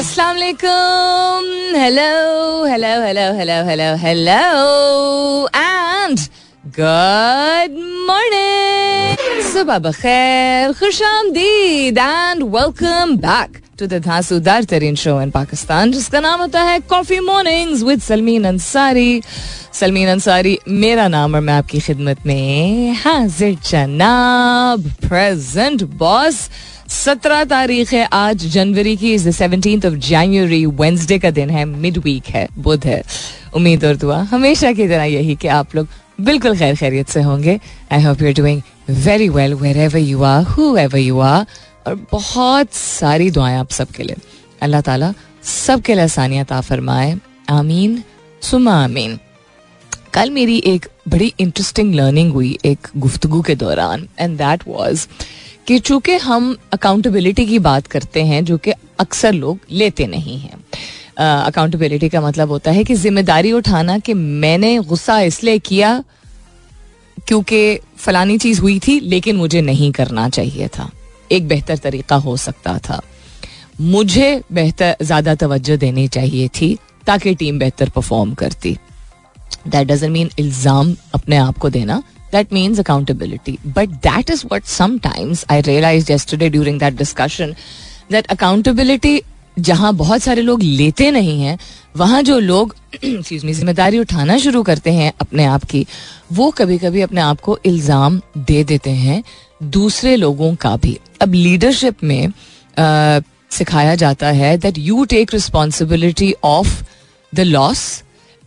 अस्सलाम वालेकुम hello hello hello hello hello hello and good morning सुबह बखैर खुश आमदीद and welcome back to the तरीन शो इन पाकिस्तान जिसका नाम होता है coffee mornings with Salmeen Ansari Salmeen Ansari मेरा नाम और मैं आपकी खिदमत में हाजिर जनाब प्रेजेंट बॉस सत्रह तारीख है आज जनवरी की is the seventeen of January Wednesday का दिन है मिड वीक है बुध है उम्मीद और दुआ हमेशा की तरह यही कि आप लोग बिल्कुल खैर खैरियत से होंगे। I hope you're doing very well wherever you are whoever you are और बहुत सारी दुआएँ आप सबके लिए। अल्लाह ताला सबके लिए आसानियत आ फरमाए। आमीन सुमा आमीन। कल मेरी एक बड़ी इंटरेस्टिंग लर्निंग हुई एक गुफ्तगु के दौरान एंड दैट वाज कि चूँकि हम अकाउंटेबिलिटी की बात करते हैं, जो कि अक्सर लोग लेते नहीं हैं। अकाउंटेबिलिटी का मतलब होता है कि ज़िम्मेदारी उठाना कि मैंने गुस्सा इसलिए किया क्योंकि फलानी चीज़ हुई थी, लेकिन मुझे नहीं करना चाहिए था। एक बेहतर तरीका हो सकता था। मुझे बेहतर, ज़्यादा तवज्जो देनी चाहिए थी ताकि टीम बेहतर परफॉर्म करती। दैट डजेंट मीन इल्ज़ाम अपने आप को देना। That means accountability. But that is what sometimes I realized yesterday during that discussion, that accountability जहाँ बहुत सारे लोग लेते नहीं हैं वहाँ जो लोग ज़िम्मेदारी उठाना शुरू करते हैं अपने आप की वो कभी कभी अपने आप को इल्ज़ाम दे देते हैं दूसरे लोगों का भी। अब लीडरशिप में आ, सिखाया जाता है that you take responsibility of the loss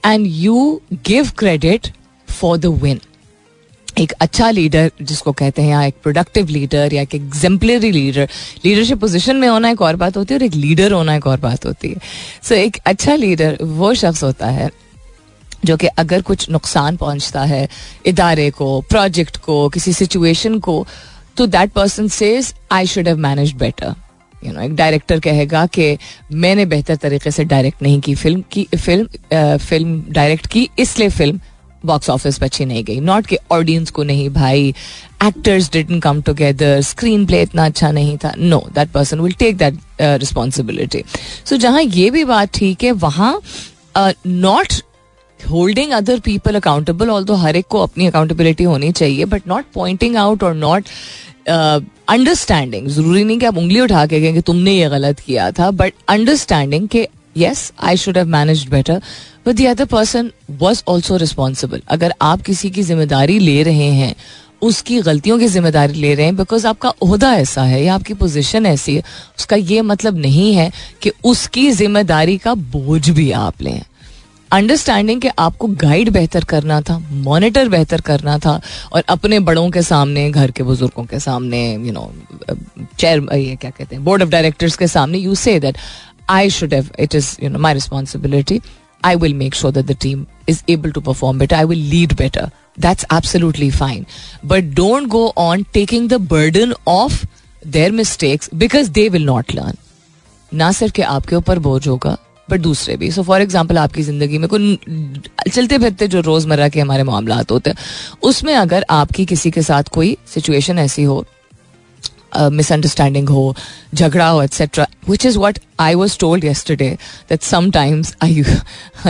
and you give credit for the win एक अच्छा लीडर जिसको कहते हैं या एक प्रोडक्टिव लीडर या एक एग्जाम्पलरी लीडर लीडरशिप पोजीशन में होना एक और बात होती है और एक लीडर होना एक और बात होती है। सो so, एक अच्छा लीडर वो शख्स होता है जो कि अगर कुछ नुकसान पहुँचता है इदारे को प्रोजेक्ट को किसी सिचुएशन को तो that person says I should have manage better you know एक डायरेक्टर कहेगा कि मैंने बेहतर तरीके से डायरेक्ट नहीं की फ़िल्म की फ़िल्म आ, फ़िल्म डायरेक्ट की इसलिए फ़िल्म बॉक्स ऑफ़िस पर अच्छी नहीं गई। नॉट के ऑडियंस को नहीं, भाई। Actors didn't come together screenplay इतना अच्छा नहीं था। No that person will take that responsibility so जहाँ ये भी बात ठीक है, वहाँ not holding other people accountable all तो हर एक को अपनी अकाउंटेबिलिटी होनी चाहिए बट नॉट पॉइंटिंग आउट और नॉट अंडरस्टैंडिंग ज़रूरी नहीं कि आप उंगली उठा के कहें कि तुमने ये गलत किया था बट अंडरस्टैंडिंग के yes I should have manage better but the other person was also responsible अगर आप किसी की ज़िम्मेदारी ले रहे हैं, उसकी गलतियों की ज़िम्मेदारी ले रहे हैं बिकॉज़ आपका अहदा ऐसा है या आपकी पोजिशन ऐसी है, उसका ये मतलब नहीं है कि उसकी ज़िम्मेदारी का बोझ भी आप लें। अंडरस्टैंडिंग कि आपको गाइड बेहतर करना था मॉनिटर बेहतर करना था, और अपने बड़ों के सामने, घर के बुज़ुर्गों के सामने यू नो चेयर ये क्या कहते हैं बोर्ड ऑफ़ डायरेक्टर्स के सामने you say that I should it is you know my responsibility I will make sure that the team is able to perform better I will lead better that's absolutely fine but don't go on taking the burden of their mistakes because they will not learn ना सिर्फ़ के आपके ऊपर बोझ होगा but दूसरे भी। So for example आपकी ज़िंदगी में कोई चलते फिरते जो रोज़मर्रा के हमारे मामला होते हैं, उसमें अगर आपकी किसी के साथ कोई सिचुएशन ऐसी हो मिसअंडरस्टैंडिंग हो झगड़ा हो etcetera which is what I was told yesterday that sometimes I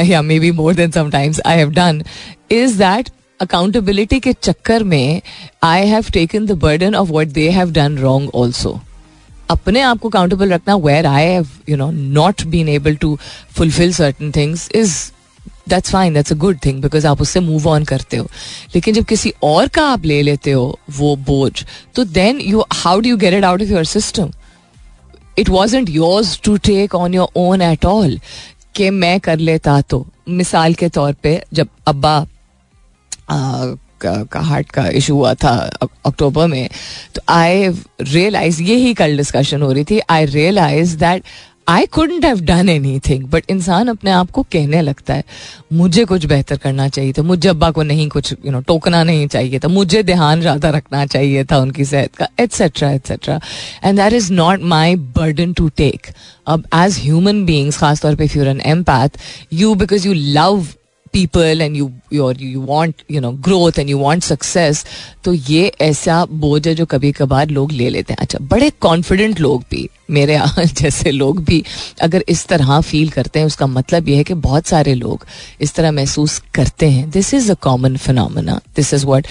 या may be more than sometimes I have done is that accountability के चक्कर में I have taken the burden of what they have done wrong also अपने आप को accountable रखना where I have you know not been able to fulfil certain things is that's fine that's a good thing because आप उससे move on करते हो। लेकिन जब किसी और का आप ले लेते हो वो बोझ तो then you how do you get it out of your system it was yours to take on your own at all कि मैं कर लेता तो। मिसाल के तौर पे जब अब्बा का, का हार्ट का इशू हुआ था अक्टूबर में तो आई रियलाइज़ ये ही कल डिस्कशन हो रही थी I realise that I couldn't have done anything but इंसान अपने आप को कहने लगता है मुझे कुछ बेहतर करना चाहिए था मुझे अब्बा को नहीं कुछ यू you नो know, टोकना नहीं चाहिए था मुझे ध्यान ज़्यादा रखना चाहिए था उनकी सेहत का etcetera etcetera and that is not my burden to take अब एज ह्यूमन बींग्स खासतौर पर for an empath you because you love people and you your you want you know growth and you want success तो ये ऐसा बोझ है जो कभी कभार लोग ले लेते हैं। अच्छा बड़े कॉन्फिडेंट लोग भी, मेरे जैसे लोग भी, अगर इस तरह फील करते हैं, उसका मतलब यह है कि बहुत सारे लोग इस तरह महसूस करते हैं। This is a common phenomena this is what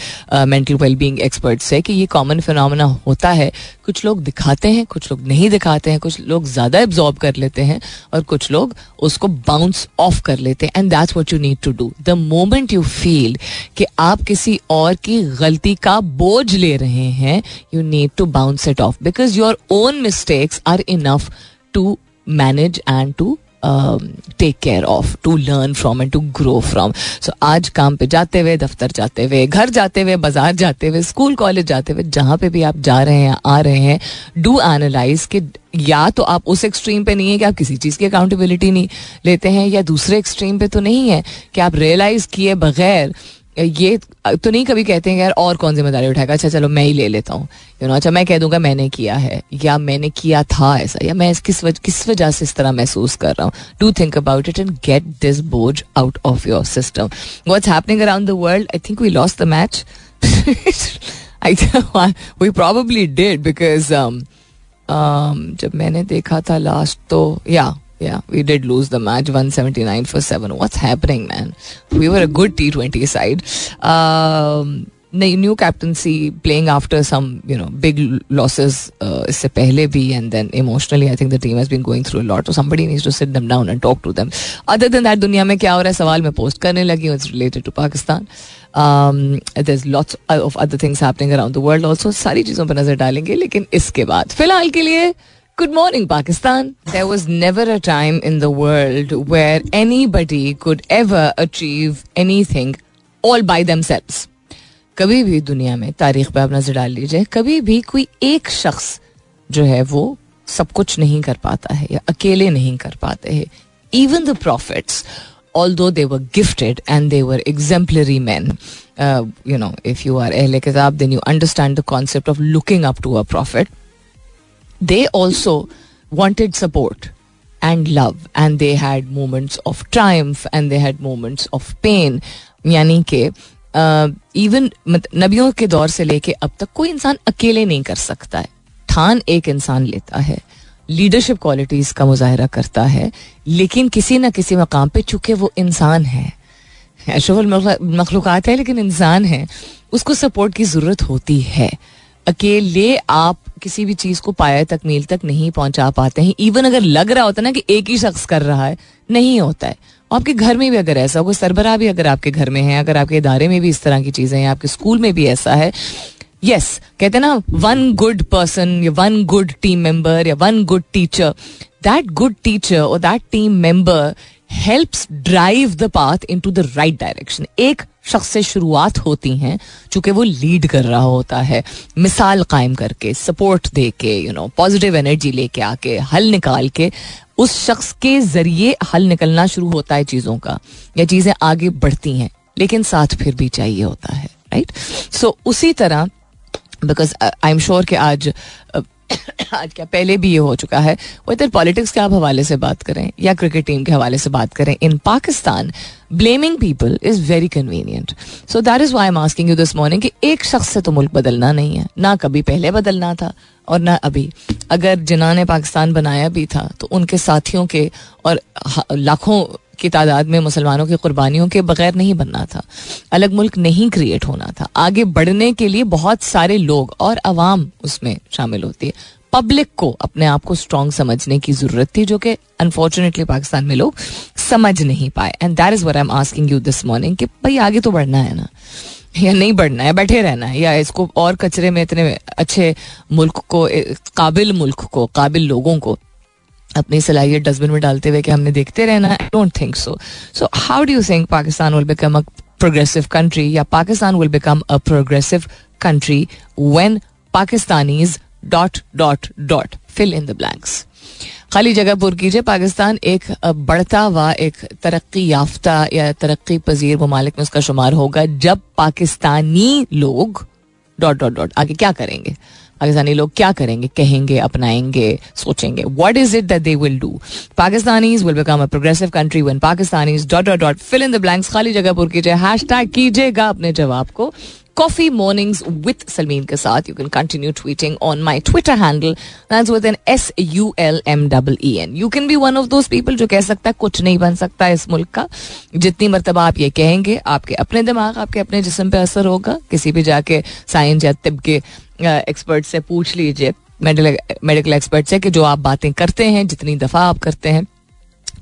mental wellbeing experts है कि ये कॉमन फिनमिना होता है। कुछ लोग दिखाते हैं, कुछ लोग नहीं दिखाते हैं, कुछ लोग ज़्यादा एब्जॉर्ब कर लेते हैं और कुछ लोग उसको बाउंस ऑफ़ कर लेते हैं। And that's what you need to do the moment you feel कि आप किसी और की गलती का बोझ ले रहे हैं you need to bounce it off because your own mistakes are enough to manage and to take care of to learn from and to grow from so आज काम पे जाते हुए, दफ्तर जाते हुए, घर जाते हुए, बाज़ार जाते हुए स्कूल कॉलेज जाते हुए, जहाँ पे भी आप जा रहे हैं, आ रहे हैं डू एनालाइज कि या तो आप उस एक्सट्रीम पे नहीं है कि आप किसी चीज़ की अकाउंटेबिलिटी नहीं लेते हैं, या दूसरे एक्सट्रीम पे तो नहीं है कि आप रियलाइज़ किए बगैर ये तो नहीं कभी कहते हैं यार और कौन ज़िम्मेदारी उठाएगा? अच्छा चलो मैं ही ले लेता हूँ। यू नो अच्छा मैं कह दूँगा मैंने किया है, या मैंने किया था ऐसा, या मैं किस वजह किस वजह से इस तरह महसूस कर रहा हूँ? Do think about it and get this बोझ out of your system what's happening around the world I think we lost the match we probably did because जब मैंने देखा था लास्ट तो या Yeah, we did lose the match 179 for 7. What's happening, man? We were a good T20 side. Um, new captaincy playing after some you know big losses uh, इससे पहले भी and then emotionally I think the team has been going through a lot so somebody needs to sit them down and talk to them other than that दुनिया में क्या हो रहा है सवाल मैं पोस्ट करने लगी हूँ it's related to Pakistan um, there's lots of other things happening around the world also सारी चीज़ों पर नज़र डालेंगे लेकिन इसके बाद फ़िलहाल के लिए Good morning, Pakistan. There was never a time in the world where anybody could ever achieve anything all by themselves. कभी भी दुनिया में तारीख पे आप नजर डाल लीजिए कभी भी कोई एक शख्स जो है वो सब कुछ नहीं कर पाता है या अकेले नहीं कर पाते हैं even the profits although they were gifted and they were exemplary men. Uh, you know, if you are Ahle Kitab, then you understand the concept of looking up to a prophet. They also wanted support and love, and they had moments of triumph, and they had moments of pain. यानी कि even नबियों के दौर से लेके अब तक कोई इंसान अकेले नहीं कर सकता है। ठान एक इंसान लेता है लीडरशिप क्वालिटीज का मुजाहरा करता है, लेकिन किसी ना किसी मकाम पे चूँकि वो इंसान है अशरफुल मखलूक़ात है, लेकिन इंसान है, उसको सपोर्ट की ज़रूरत होती है। अकेले आप किसी भी चीज़ को पाया तकमील तक नहीं पहुँचा पाते हैं। इवन अगर लग रहा होता ना कि एक ही शख्स कर रहा है नहीं होता है। आपके घर में भी अगर ऐसा हो सरबराह भी अगर आपके घर में है अगर आपके इदारे में भी इस तरह की चीज़ें हैं आपके स्कूल में भी ऐसा है यस yes, कहते हैं ना वन गुड पर्सन या वन गुड टीम मेंबर या one good teacher that good teacher और that team member helps drive the path into the right direction एक शख्स से शुरुआत होती हैं चूँकि वो लीड कर रहा होता है। मिसाल कायम करके सपोर्ट दे के यू नो पॉजिटिव एनर्जी लेके आके हल निकाल के उस शख्स के ज़रिए हल निकलना शुरू होता है चीज़ों का या चीज़ें आगे बढ़ती हैं लेकिन साथ फिर भी चाहिए होता है राइट सो so, उसी तरह बिकॉज़ आई एम श्योर कि आज आज क्या पहले भी ये हो चुका है। वो इधर पॉलिटिक्स के आप हवाले से बात करें या क्रिकेट टीम के हवाले से बात करें in Pakistan blaming people is very convenient so that is why am asking you this morning कि एक शख्स से तो मुल्क बदलना नहीं है। ना कभी पहले बदलना था और ना अभी। अगर जिन्हों ने पाकिस्तान बनाया भी था तो उनके साथियों के और लाखों की तादाद में मुसलमानों की कुर्बानियों के बगैर नहीं बनना था। अलग मुल्क नहीं क्रिएट होना था। आगे बढ़ने के लिए बहुत सारे लोग और अवाम उसमें शामिल होती है। पब्लिक को अपने आप को स्ट्रांग समझने की ज़रूरत थी, जो कि अनफॉर्चुनेटली पाकिस्तान में लोग समझ नहीं पाए। And that is where I am asking you this morning कि भाई आगे तो बढ़ना है ना? या नहीं बढ़ना है? बैठे रहना है? या इसको और कचरे में इतने अच्छे मुल्क को काबिल मुल्क को, काबिल लोगों को अपनी सलाहियत डस्टबिन में डालते हुए कि हमने देखते रहना I don't think so so how do you think Pakistan will become a progressive country या Pakistan will become a progressive country when Pakistanis dot dot dot fill in the blanks खाली जगह पुर कीजिए पाकिस्तान एक बढ़ता हुआ एक तरक्की याफ्ता या तरक्की पजीर ममालिक में उसका शुमार होगा जब पाकिस्तानी लोग डॉट डॉट डॉट आगे क्या करेंगे? पाकिस्तानी लोग क्या करेंगे, कहेंगे, अपनाएँगे, सोचेंगे। What is it that they will do Pakistanis will become a progressive country when Pakistanis dot dot dot fill in the blanks खाली जगह पर कीजिए। हैश टैग कीजिएगा अपने जवाब को। Coffee Mornings with Salmeen के साथ। You can continue tweeting on my Twitter handle. That's with an S U L M W E N. You can be one of those people जो कह सकता है, कुछ नहीं बन सकता इस मुल्क का। जितनी मरतबा आप ये कहेंगे, आपके अपने दिमाग, आपके अपने जिसम पे असर होगा। किसी भी जाके साइंस या तिब के एक्सपर्ट से पूछ लीजिए मेडिकल एक्सपर्ट से कि जो आप बातें करते हैं, जितनी दफ़ा आप करते हैं,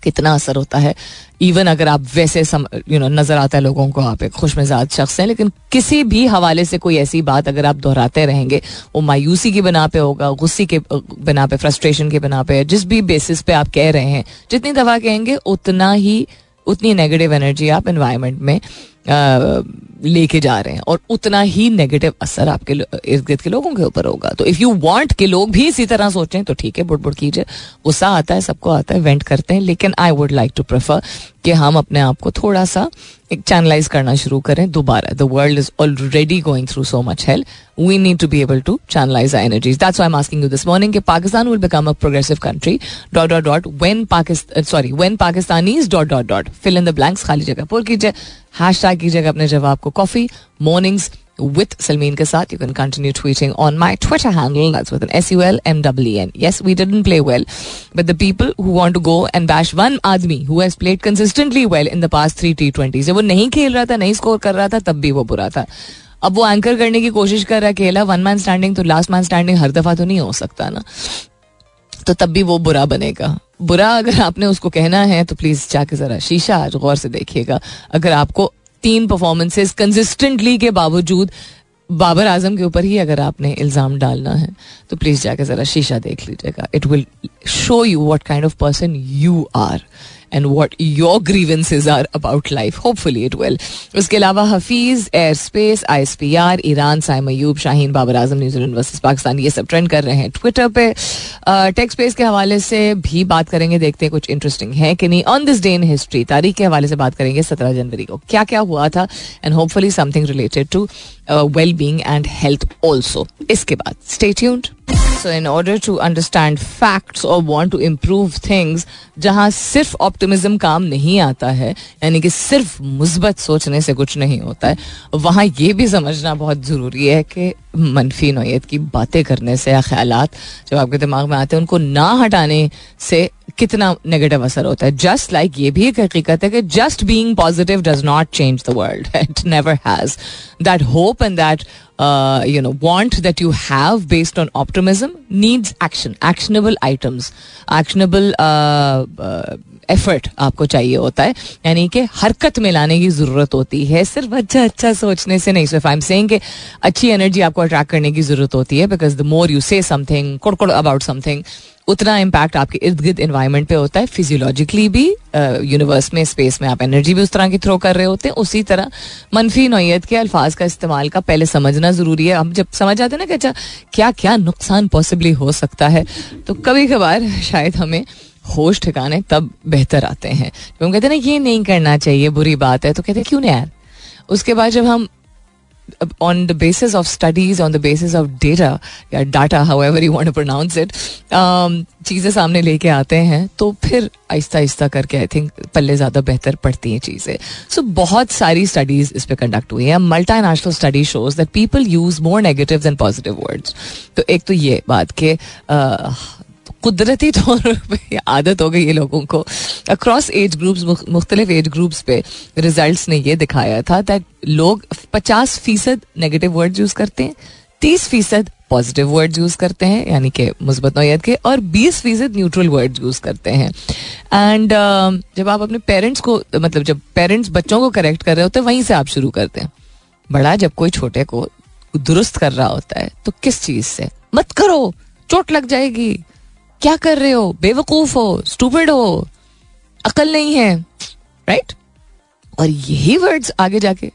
कितना असर होता है। इवन अगर आप वैसे यू नो नज़र आता है लोगों को, आप एक खुश मिजाज शख्स हैं, लेकिन किसी भी हवाले से कोई ऐसी बात अगर आप दोहराते रहेंगे, वो मायूसी की बिना पे होगा, गुस्से के बिना पे फ्रस्ट्रेशन के बिना पे, जिस भी बेसिस पे आप कह रहे हैं, जितनी दफ़ा कहेंगे, उतना ही, उतनी नेगेटिव एनर्जी आप इन्वायरमेंट में लेके जा रहे हैं और उतना ही नेगेटिव असर आपके इर्द गिर्द के लोगों के ऊपर होगा। तो इफ़ यू वांट के लोग भी इसी तरह सोचें तो ठीक है बुढ़ बुढ़ कीजिए। गुस्सा आता है, सबको आता है वेंट करते हैं, लेकिन I would like to prefer कि हम अपने आप को थोड़ा सा एक चैनलाइज करना शुरू करें दोबारा। The world is already going through so much hell we need to be able to channelize our energies that's I am asking you this morning कि Pakistan will become a progressive country dot dot dot when Pakistan sorry when Pakistanis dot dot dot fill in the blanks खाली जगह. पुर कीजिए. Hash tag कीजिएगा अपने जवाब को. Coffee mornings with Salmeen ke saath. You can continue tweeting on my Twitter handle. That's with an S-U-L-M-W-E-N. Yes, we didn't play well. But the people who want to go and bash one आदमी who has played consistently well in the past three T20s, जब वो नहीं खेल रहा था नहीं score कर रहा था तब भी वो बुरा था अब वो एंकर करने की कोशिश कर रहा है खेला वन मैन स्टैंडिंग तो लास्ट मैन स्टैंडिंग हर दफ़ा तो नहीं हो सकता ना तो तब भी वो बुरा बनेगा बुरा अगर आपने उसको कहना है तो प्लीज़ जाके जरा शीशा आज गौर से देखिएगा अगर आपको तीन परफॉर्मेंसेज कंसिस्टेंटली के बावजूद बाबर आज़म के ऊपर ही अगर आपने इल्ज़ाम डालना है तो प्लीज़ जाकर ज़रा शीशा देख लीजिएगा। It will show you what kind of person you are and what your grievances are about life hopefully it will उसके अलावा Hafeez air space I S P R Iran Saim Ayub Shaheen Babar Azam New Zealand versus Pakistan ये सब trend कर रहे हैं Twitter पे। Takes space के हवाले से भी बात करेंगे, देखते हैं कुछ इंटरेस्टिंग है कि नहीं। On this day in history तारीख के हवाले से बात करेंगे सत्रह जनवरी को। क्या क्या हुआ था? And hopefully something related to well being and health also इसके बाद stay so in order to understand facts और वॉन्ट टू इम्प्रूव थिंग्स जहाँ सिर्फ़ ऑप्टिमिज्म काम नहीं आता है, यानी कि सिर्फ़ मुस्बत सोचने से कुछ नहीं होता है, वहाँ ये भी समझना बहुत ज़रूरी है कि मनफी, नोयत की बातें करने से या ख्याल जब आपके दिमाग में आते हैं, उनको ना हटाने से कितना नेगेटिव असर होता है। जस्ट लाइक like ये भी एक हकीकत है कि just being positive does not change the world it never has that hope and that you know want that you have based on optimism needs action actionable items actionable effort आपको चाहिए होता है। यानी कि हरकत में लाने की ज़रूरत होती है। सिर्फ़ अच्छा अच्छा सोचने से नहीं, सिर्फ़ आई एम सेइंग कि अच्छी एनर्जी आपको अट्रैक्ट करने की ज़रूरत होती है। Because the more you say something कुड़कुड़ about something उतना इम्पैक्ट आपके इर्द गिर्द इन्वायरमेंट पे होता है फिजियोलॉजिकली भी यूनिवर्स में स्पेस में आप एनर्जी भी उस तरह की थ्रो कर रहे होते हैं, उसी तरह मनफी नोयत के अल्फाज का इस्तेमाल का पहले समझना ज़रूरी है। हम जब समझ आते हैं ना कि अच्छा क्या क्या नुकसान पॉसिबली हो सकता है तो कभी कभार शायद हमें होश ठिकाने तब बेहतर आते हैं। हम कहते हैं ना, ये नहीं करना चाहिए, बुरी बात है तो कहते हैं, क्यों नहीं यार? उसके बाद जब हम on the basis of studies, on the basis of data या data, however you want to pronounce it, um, चीज़ें सामने लेके आते हैं तो फिर आहिस्ता आहिस्ता करके आई थिंक पल्ले ज़्यादा बेहतर पड़ती हैं चीज़ें। सो so, बहुत सारी स्टडीज़ इस पर कंडक्ट हुई हैं। Multi national study shows that people use more negative than positive words तो एक तो ये बात के कुदरती तौर पर आदत हो गई है लोगों को। अक्रॉस एज ग्रुप्स मुख्तलिफ़ एज ग्रुप्स पे रिजल्ट्स ने ये दिखाया था दैट लोग पचास फ़ीसद नेगेटिव वर्ड यूज़ करते हैं तीस फ़ीसद पॉजिटिव वर्ड यूज़ करते हैं यानी कि मुस्बत नोयत के और बीस फ़ीसद न्यूट्रल वर्ड यूज़ करते हैं। एंड uh, जब आप अपने पेरेंट्स को मतलब जब पेरेंट्स बच्चों को करेक्ट कर रहे होते हैं वहीं से आप शुरू करते हैं। बड़ा जब कोई छोटे को दुरुस्त कर रहा होता है तो किस चीज़ से? मत करो चोट लग जाएगी। क्या कर रहे हो? बेवकूफ़ हो? स्टूपिड हो? अकल नहीं है राइट और यही वर्ड्स आगे जाके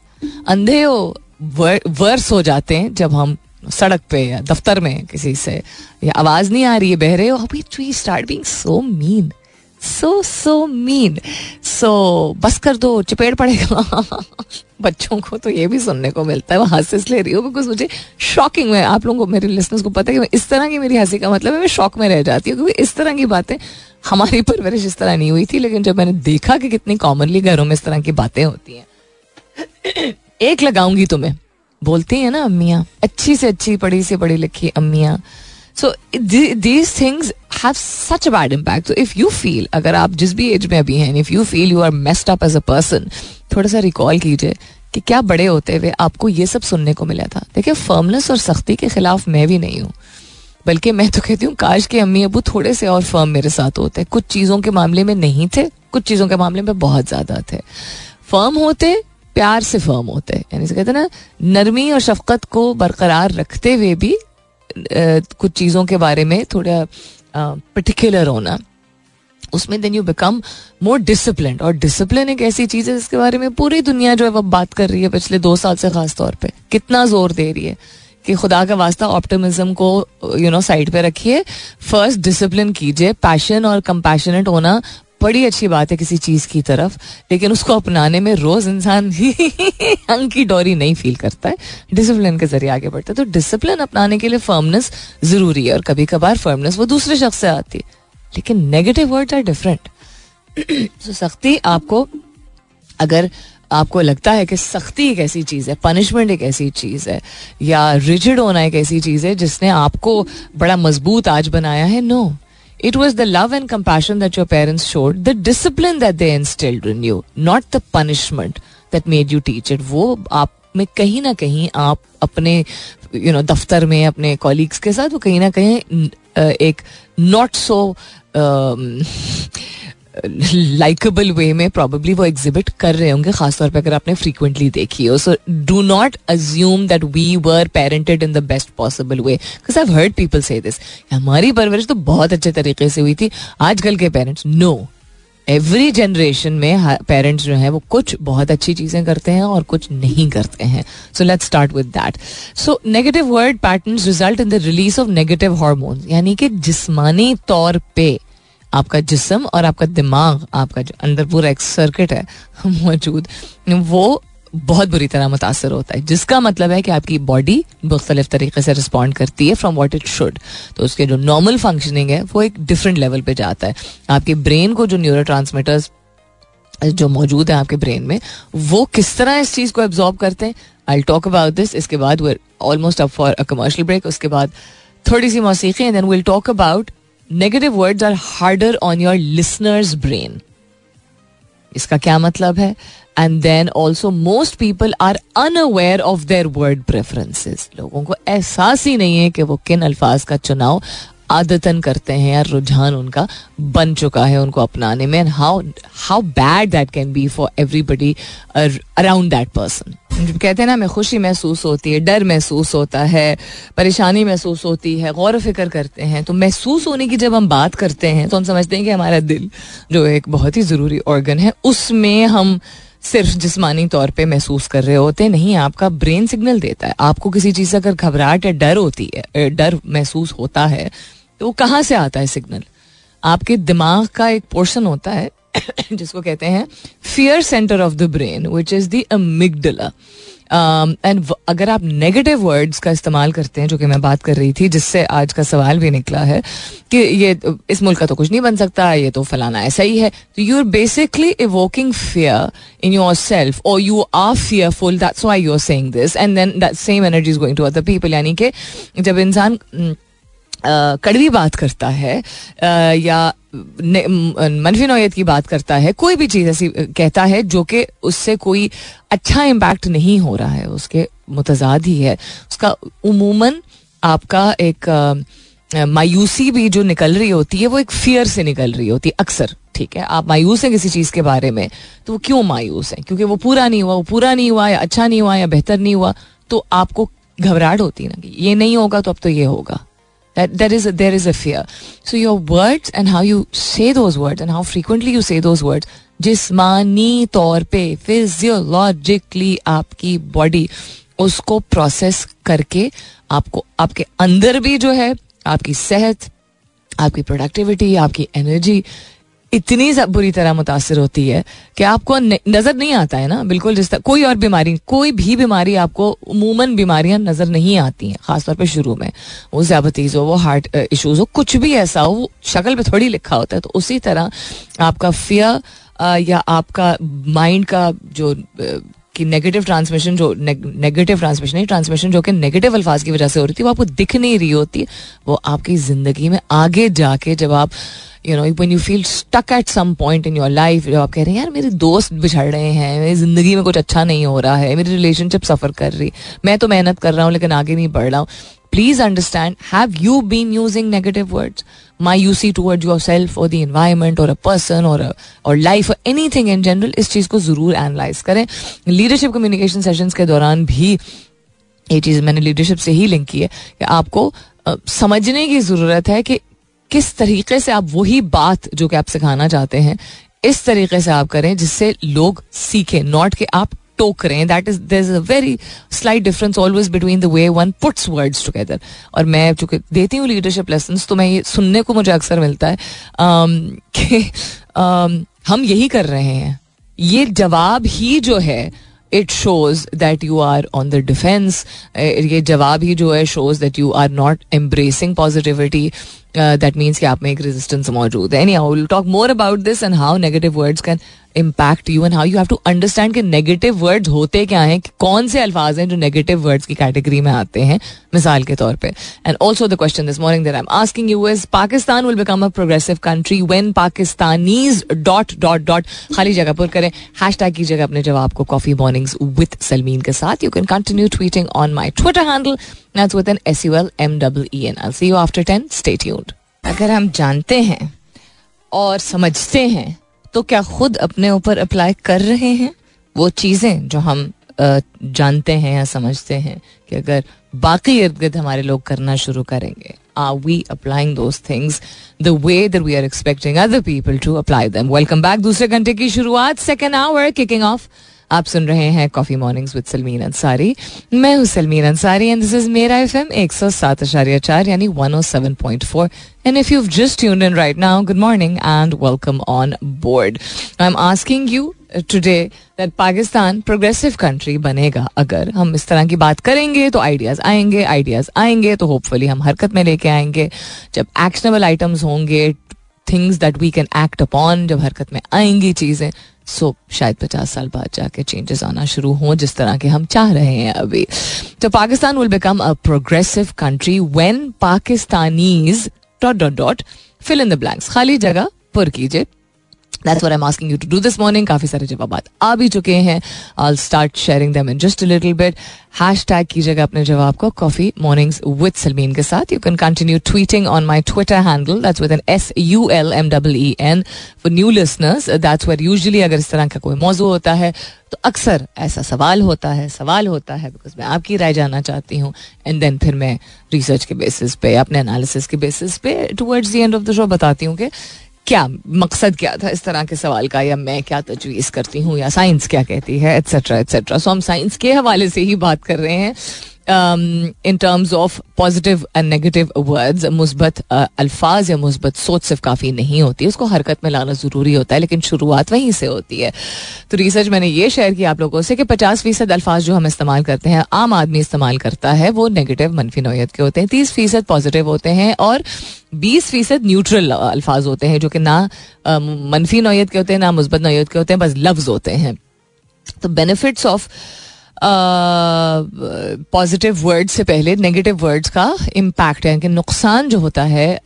अंधे हो वर्स हो जाते हैं जब हम सड़क पे या दफ्तर में किसी से या आवाज़ नहीं आ रही है, बह रहे हो। अब start being so mean so so mean so बस कर दो चपेट पड़ेगा। बच्चों को तो ये भी सुनने को मिलता है मैं हंस ले रही हूँ बिकॉज़ मुझे शॉकिंग है आप लोगों को, मेरे लिसनर्स को पता है कि इस तरह की मेरी हँसी का मतलब है, मैं शौक में रह जाती हूँ क्योंकि इस तरह की बातें, हमारी परवरिश इस तरह नहीं हुई थी, लेकिन जब मैंने देखा कि कितनी कॉमनली घरों में इस तरह की बातें होती हैं, एक लगाऊँगी तुम्हें। बोलती है ना, अम्मियाँ, अच्छी से अच्छी, पढ़ी से पढ़ी लिखी अम्मियाँ so these things have such a bad impact if you feel अगर आप जिस भी एज में अभी हैं if you feel you are messed up as a person थोड़ा सा रिकॉल कीजिए कि क्या बड़े होते हुए आपको ये सब सुनने को मिला था। देखिए फर्मनेस और सख्ती के खिलाफ मैं भी नहीं हूँ। बल्कि मैं तो कहती हूँ, काश के अम्मी अबू थोड़े से और फर्म मेरे साथ होते। कुछ चीज़ों के मामले में नहीं थे, कुछ चीज़ों के मामले में बहुत ज़्यादा थे। फर्म होते, प्यार से फर्म होते। यानी कहते ना, नरमी और शफकत को बरकरार रखते हुए भी कुछ चीज़ों के बारे में थोड़ा पर्टिकुलर होना। उसमें then you become more discipline और डिसिप्लिन एक ऐसी चीज़ है जिसके बारे में पूरी दुनिया जो है वो बात कर रही है पिछले दो साल से खास तौर पे। कितना ज़ोर दे रही है कि खुदा का वास्ता ऑप्टिमिज्म को यू नो साइड पे रखिए। फ़र्स्ट डिसिप्लिन कीजिए। पैशन और कंपैशनेट होना बड़ी अच्छी बात है किसी चीज़ की तरफ़, लेकिन उसको अपनाने में रोज इंसान ही अंग की डोरी नहीं फील करता है। डिसिप्लिन के ज़रिए आगे बढ़ता है। तो डिसिप्लिन अपनाने के लिए फर्मनेस ज़रूरी है और कभी कभार फर्मनेस वो दूसरे शख्स से आती है। लेकिन नेगेटिव वर्ड्स आर डिफरेंट तो सख्ती आपको, अगर आपको लगता है कि सख्ती एक ऐसी चीज़ है पनिशमेंट एक ऐसी चीज़ है, या रिजिड होना एक ऐसी चीज़ है जिसने आपको बड़ा मज़बूत आज बनाया है no it was the love and compassion that your parents showed the discipline that they instilled in you not the punishment that made you teach it वो आप में कहीं ना कहीं आप अपने यू you नो know, दफ्तर में अपने कॉलीग्स के साथ वो कहीं ना कहीं एक नॉट सो लाइकेबल वे में प्रॉबली वो एग्जिबिट कर रहे होंगे, खासतौर पर अगर आपने फ्रीक्वेंटली देखी हो। So do not assume that we were parented in the best possible way because I heard people say this हमारी परवरिश तो बहुत अच्छे तरीके से हुई थी। आजकल के पेरेंट्स नो एवरी जनरेशन में पेरेंट्स जो है, वो कुछ बहुत अच्छी चीज़ें करते हैं और कुछ नहीं करते हैं। So let start with that so negative word pattern result in the release of negative hormones यानी कि जिस्मानी तौर पे आपका जिसम और आपका दिमाग, आपका जो अंदर पूरा एक सर्किट है, मौजूद, वो बहुत बुरी तरह मुतासर होता है। जिसका मतलब है कि आपकी बॉडी मुख्तलिफ़ तरीके से रिस्पॉन्ड करती है फ्रॉम वॉट इट शुड तो उसके जो नॉर्मल फंक्शनिंग है, वो एक डिफरेंट लेवल पे जाता है। आपके ब्रेन को जो न्यूरो जो मौजूद है आपके ब्रेन में, वो किस तरह इस चीज़ को एब्जॉर्ब करते हैं? आई टॉक अबाउट दिस इसके बाद वो almost up for a commercial break उसके बाद थोड़ी सी मौसीकी and then will talk about negative words are harder on your listeners brain इसका क्या मतलब है? And then also most people are unaware of their word preferences लोगों को एहसास ही नहीं है कि वो किन अल्फाज का चुनाव आदतन करते हैं या रुझान उनका बन चुका है उनको अपनाने में and how how bad that can be for everybody around that person कहते हैं ना, हमें खुशी महसूस होती है, डर महसूस होता है, परेशानी महसूस होती है, गौर फ़िक्र करते हैं। तो महसूस होने की जब हम बात करते हैं तो हम समझते हैं कि हमारा दिल जो एक बहुत ही ज़रूरी ऑर्गन है, उसमें हम सिर्फ़ जिस्मानी तौर पे महसूस कर रहे होते नहीं, आपका ब्रेन सिग्नल देता है। आपको किसी चीज़ से अगर घबराहट या डर होती है डर महसूस होता है तो वो कहाँ से आता है सिग्नल आपके दिमाग का एक पोर्शन होता है, जिसको कहते हैं fear center of the brain which is the and अगर आप नेगेटिव वर्ड्स का इस्तेमाल करते हैं, जो कि मैं बात कर रही थी, जिससे आज का सवाल भी निकला है, कि ये, इस मुल्क का तो कुछ नहीं बन सकता, ये तो फलाना ऐसा ही है तो you are basically evoking fear in your self और you are fearful that's why you are saying this and then that same energy is going to other people यानी कि जब इंसान कड़वी बात करता है या मनफी नोयत की बात करता है, कोई भी चीज़ ऐसी कहता है जो कि उससे कोई अच्छा इम्पैक्ट नहीं हो रहा है, उसके मुतजाद ही है। उसका उमूमन आपका एक मायूसी भी जो निकल रही होती है, वो एक फियर से निकल रही होती है, अक्सर, ठीक है? आप मायूस हैं किसी चीज़ के बारे में तो वो क्यों मायूस हैं? क्योंकि वो पूरा नहीं हुआ, वो पूरा नहीं हुआ, या अच्छा नहीं हुआ, या बेहतर नहीं हुआ तो आपको घबराहट होती है ना कि ये नहीं होगा तो अब तो ये होगा। That there is a, there is a fear so your words and how you say those words and how frequently you say those words जिस्मानी तौर पे फिजियोलॉजिकली आपकी बॉडी उसको प्रोसेस करके आपको आपके अंदर भी जो है आपकी सेहत आपकी प्रोडक्टिविटी आपकी एनर्जी इतनी बुरी तरह मुतासर होती है कि आपको नज़र नहीं आता है ना? बिल्कुल जिस तरह, कोई और बीमारी, कोई भी बीमारी आपको उमूमन बीमारियाँ नज़र नहीं आती हैं, खासतौर पे शुरू में। वो ज्याबतीज हो, वो हार्ट इश्यूज़ हो, कुछ भी ऐसा हो, वो शक्ल पर थोड़ी लिखा होता है तो उसी तरह आपका फियर या आपका माइंड का जो कि नेगेटिव ट्रांसमिशन जो नेगेटिव ट्रांसमिशन नहीं ट्रांसमिशन जो कि नेगेटिव अल्फाज की वजह से हो रही थी, वो आपको दिख नहीं रही होती, वो आपकी ज़िंदगी में आगे जाके जब आप you know when you feel stuck at some point in your life जब आप कह रहे हैं, यार, मेरे दोस्त बिछड़ रहे हैं, मेरी ज़िंदगी में कुछ अच्छा नहीं हो रहा है, मेरी रिलेशनशिप सफ़र कर रही है मैं तो मेहनत कर रहा हूँ, लेकिन आगे नहीं बढ़ रहा हूँ. Please understand have you been using negative words my you see toward your self और द इन्वायरमेंट और अ पर्सन और और लाइफ और एनी थिंग इन जनरल इस चीज़ को ज़रूर एनालाइज करें। लीडरशिप कम्युनिकेशन सेशंस के दौरान भी ये चीज़ मैंने लीडरशिप से ही लिंक की है कि आपको समझने की ज़रूरत है कि किस तरीके से आप वही बात जो कि आप सिखाना चाहते हैं इस तरीके से आप करें जिससे लोग सीखें नॉट कि आप टोक रहे हैं। That is there is a very slight difference always between the way one puts words together और मैं चूँकि देती हूँ लीडरशिप लेसन तो मैं ये सुनने को मुझे अक्सर मिलता है um, कि um, हम यही कर रहे हैं। ये जवाब ही जो है it shows that you are on the defense ये जवाब ही जो है shows that you are not embracing positivity that means कि आप में एक रेजिस्टेंस मौजूद है. Any how will talk more about this and how negative words can impact you and how you have to understand कि नेगेटिव वर्ड्स होते क्या हैं कौन से अल्फाज हैं जो नेगेटिव वर्ड्स की कैटेगरी में आते हैं, मिसाल के तौर पे. And also the question this morning that I am asking you is Pakistan will become a progressive country when Pakistanis dot dot dot खाली जगह पर करें. हैश टैग कीजिएगा अपने जवाब को कॉफ़ी मॉर्निंग्स विद सलमीन के साथ. You can continue tweeting on my Twitter handle that's with N S U L M W E N I see you after ten stay tuned अगर हम जानते हैं और समझते हैं तो क्या खुद अपने ऊपर अप्लाई कर रहे हैं? वो चीज़ें जो हम जानते हैं या समझते हैं कि अगर बाकी इर्द गिर्द हमारे लोग करना शुरू करेंगे are we applying those things the way that we are expecting other people to apply welcome back दूसरे घंटे की शुरुआत सेकेंड आवर किकिंग ऑफ़ आप सुन रहे हैं coffee mornings with Salmeen Ansari मैं हूँ Salmeen Ansari and this is मेरा एफ़ एम एक सौ सात आचार्य चार यानी one O seven point four and if you just tune in right now good morning and welcome on board I am asking you today that Pakistan progressive country बनेगा अगर हम इस तरह की बात करेंगे तो आइडियाज़ आएँगे आइडियाज़ आएँगे तो होपफुली हम हरकत में लेके आएँगे जब एक्शनेबल आइटम्स होंगे things that we can act upon जब हरकत में आएँगी चीज़ें सो शायद पचास साल बाद जाके चेंजेस आना शुरू हों, जिस तरह के हम चाह रहे हैं अभी। तो Pakistan will become a progressive country when Pakistanis dot dot dot fill in the blanks खाली जगह पुर कीजिए। That's what I'm asking you to do this morning. काफ़ी सारे जवाब आ भी चुके हैं। I'll start sharing them in just a little bit. Hashtag कीजिएगा अपने जवाब को कॉफ़ी मॉर्निंग्स विद सलमीन के साथ। You can continue tweeting on my Twitter handle that's with N S U L M double E N for new listeners that's where usually अगर इस तरह का कोई मौजू होता है तो अक्सर ऐसा सवाल होता है, सवाल होता है बिकॉज़ मैं आपकी राय जानना चाहती हूँ। एंड देन फिर मैं रिसर्च के बेसिस पे, अपने एनालिसिस के बेसिस पे towards the end of the show बताती हूँ कि क्या मकसद, क्या था इस तरह के सवाल का, या मैं क्या तजवीज़ करती हूँ, या साइंस क्या कहती है एट्सेट्रा एट्सेट्रा सो हम साइंस के हवाले से ही बात कर रहे हैं। In terms of positive and negative words मुस्बत अल्फाज या मुस्बत सोच सिर्फ़ काफ़ी नहीं होती, उसको हरकत में लाना ज़रूरी होता है, लेकिन शुरुआत वहीं से होती है। तो रिसर्च मैंने ये शेयर किया आप लोगों से कि पचास फ़ीसद अल्फाज जो हम इस्तेमाल करते हैं, आम आदमी इस्तेमाल करता है, वो नेगेटिव मनफी नोयत के होते हैं, तीस फ़ीसद पॉजिटिव होते हैं, और बीस फ़ीसद न्यूट्रल अल्फाज होते हैं, जो कि ना मनफी नोयत के होते हैं, ना मुस्बत नोयत के होते हैं, बस लफ्ज होते हैं। तो बेनिफिट्स ऑफ़ पॉजिटिव वर्ड से पहले नेगेटिव वर्ड्स का इम्पैक्ट है कि नुकसान जो होता है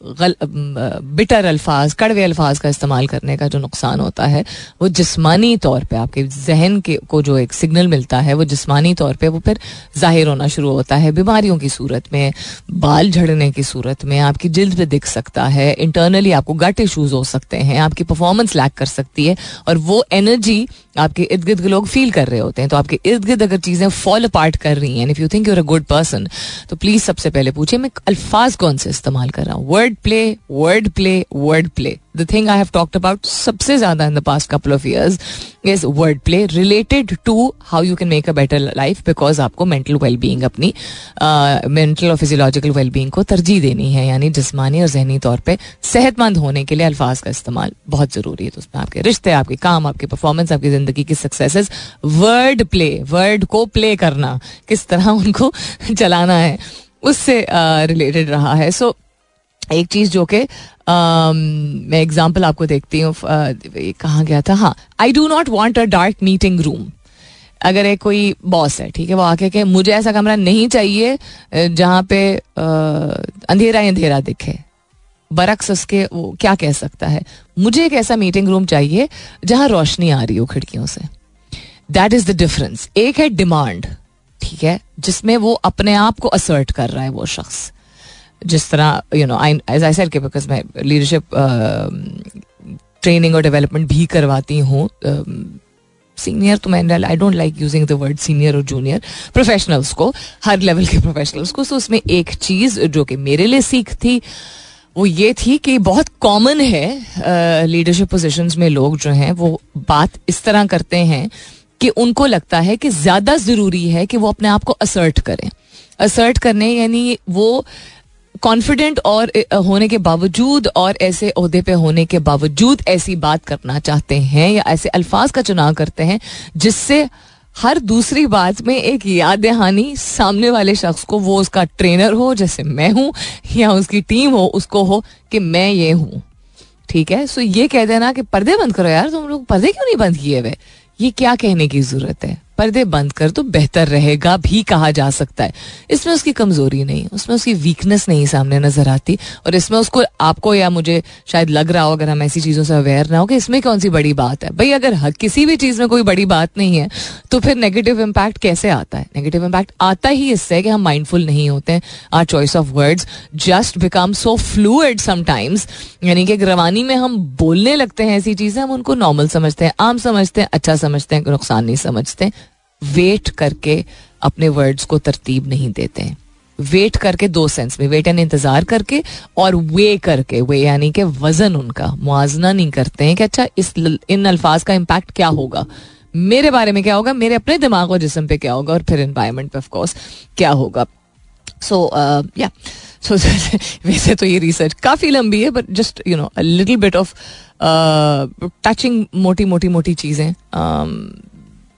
बिटर अल्फाज, कड़वे अल्फाज का इस्तेमाल करने का जो नुकसान होता है, वो जिस्मानी तौर पे आपके जहन के, को जो एक सिग्नल मिलता है, वो जिस्मानी तौर पे वो फिर ज़ाहिर होना शुरू होता है बीमारियों की सूरत में, बाल झड़ने की सूरत में, आपकी जल्द पे दिख सकता है इंटरनली आपको गट इशूज हो सकते हैं, आपकी परफॉर्मेंस लैक कर सकती है, और वो एनर्जी आपके इर्द गिर्द लोग फील कर रहे होते हैं तो आपके इर्द गिर्द अगर चीज़ें फॉल अपार्ट कर रही हैं if you think you're a good person तो प्लीज़ सबसे पहले पूछे मैं अल्फाज कौन से इस्तेमाल कर रहा हूँ? Word play word play word play the thing I have talked about सबसे ज़्यादा in the past couple of years is word play related to how you can make a better life because आपको mental wellbeing अपनी mental और physiological wellbeing को तरजीह देनी है यानी जिसमानी और जहनी तौर पर सेहतमंद होने के लिए अल्फाज का इस्तेमाल बहुत ज़रूरी है। तो उसमें आपके रिश्ते आपके काम आपकी परफॉर्मेंस आपकी ज़िंदगी की सक्सेसेस वर्ड प्ले वर्ड को प्ले करना किस तरह उनको चलाना है उससे रिलेटेड uh, रहा है। सो एक चीज़ जो कि मैं एग्ज़ाम्पल आपको देखती हूँ कहाँ गया था? हाँ I do not want a dark meeting room अगर एक कोई बॉस है, ठीक है, वो आके के मुझे ऐसा कमरा नहीं चाहिए जहाँ पे अंधेरा ही अंधेरा दिखे. बरक्स उसके, वो क्या कह सकता है? मुझे एक ऐसा मीटिंग रूम चाहिए, जहाँ रोशनी आ रही हो खिड़कियों से. दैट इज़ द डिफरेंस एक है डिमांड ठीक है, जिसमें वो अपने आप को असर्ट कर रहा है, वो शख्स। जिस तरह you know I as I said के बिकॉज़ मैं लीडरशिप ट्रेनिंग और डेवलपमेंट भी करवाती हूँ सीनियर तो मैं I don't like using the word senior और जूनियर प्रोफेशनल्स को, हर लेवल के प्रोफेशनल्स को तो उसमें एक चीज़ जो कि मेरे लिए सीख थी, वो ये थी कि बहुत कॉमन है लीडरशिप पोजीशंस में लोग जो हैं, वो बात इस तरह करते हैं कि उनको लगता है कि ज़्यादा ज़रूरी है कि वो अपने आप को असर्ट करें। असर्ट करने यानी वो कॉन्फिडेंट और होने के बावजूद और ऐसे अहदे पे होने के बावजूद ऐसी बात करना चाहते हैं या ऐसे अल्फाज का चुनाव करते हैं जिससे हर दूसरी बात में एक याद दहानी सामने वाले शख्स को, वो उसका ट्रेनर हो जैसे मैं हूँ या उसकी टीम हो, उसको हो कि मैं ये हूँ। ठीक है? सो ये कह देना कि पर्दे बंद करो यार तुम लोग। पर्दे क्यों नहीं बंद किए हुए? ये क्या कहने की ज़रूरत है? पर्दे बंद कर तो बेहतर रहेगा भी कहा जा सकता है। इसमें उसकी कमज़ोरी नहीं, उसमें उसकी वीकनेस नहीं सामने नज़र आती और इसमें उसको, आपको या मुझे शायद लग रहा हो अगर हम ऐसी चीज़ों से अवेयर ना हो कि इसमें कौन सी बड़ी बात है। भाई, अगर किसी भी चीज़ में कोई बड़ी बात नहीं है तो फिर नेगेटिव इम्पैक्ट कैसे आता है? नेगेटिव इम्पैक्ट आता ही इससे कि हम माइंडफुल नहीं होते हैं। Our choice of words just become so fluid sometimes यानी कि रवानी में हम बोलने लगते हैं ऐसी चीज़ें, हम उनको नॉर्मल समझते हैं, आम समझते हैं अच्छा समझते हैं नुकसान नहीं समझते। वेट करके अपने वर्ड्स को तरतीब नहीं देते हैं। वेट करके दो सेंस में, वेट यानी इंतज़ार करके और वे करके, वे यानी कि वज़न उनका मुआजना नहीं करते हैं कि अच्छा इस इन अल्फाज का इम्पैक्ट क्या होगा? मेरे बारे में क्या होगा? मेरे अपने दिमाग और जिसम पे क्या होगा? और फिर इन्वायरमेंट पे ऑफकोर्स क्या होगा? सो या सो वैसे तो ये रिसर्च काफ़ी लंबी है but just you know little bit of touching मोटी मोटी मोटी चीज़ें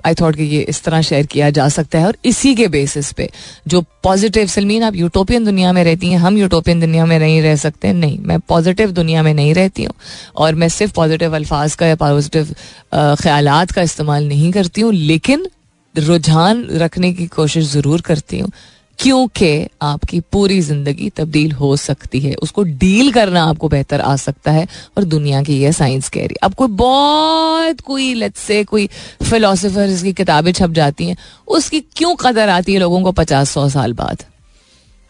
आई थॉट कि ये इस तरह शेयर किया जा सकता है और इसी के बेसिस पे जो पॉजिटिव सलमीन, आप यूटोपियन दुनिया में रहती हैं, हम यूटोपियन दुनिया में नहीं रह सकते, नहीं, मैं पॉजिटिव दुनिया में नहीं रहती हूँ और मैं सिर्फ़ पॉजिटिव अल्फाज का या पॉजिटिव ख्याल का इस्तेमाल नहीं करती हूँ, लेकिन रुझान रखने की कोशिश ज़रूर करती हूँ। क्योंकि आपकी पूरी ज़िंदगी तब्दील हो सकती है। उसको डील करना आपको बेहतर आ सकता है और दुनिया की यह साइंस कह रही है। अब कोई बहुत कोई लत से कोई फिलोसफर की किताबें छप जाती हैं, उसकी क्यों कदर आती है लोगों को पचास सौ साल बाद?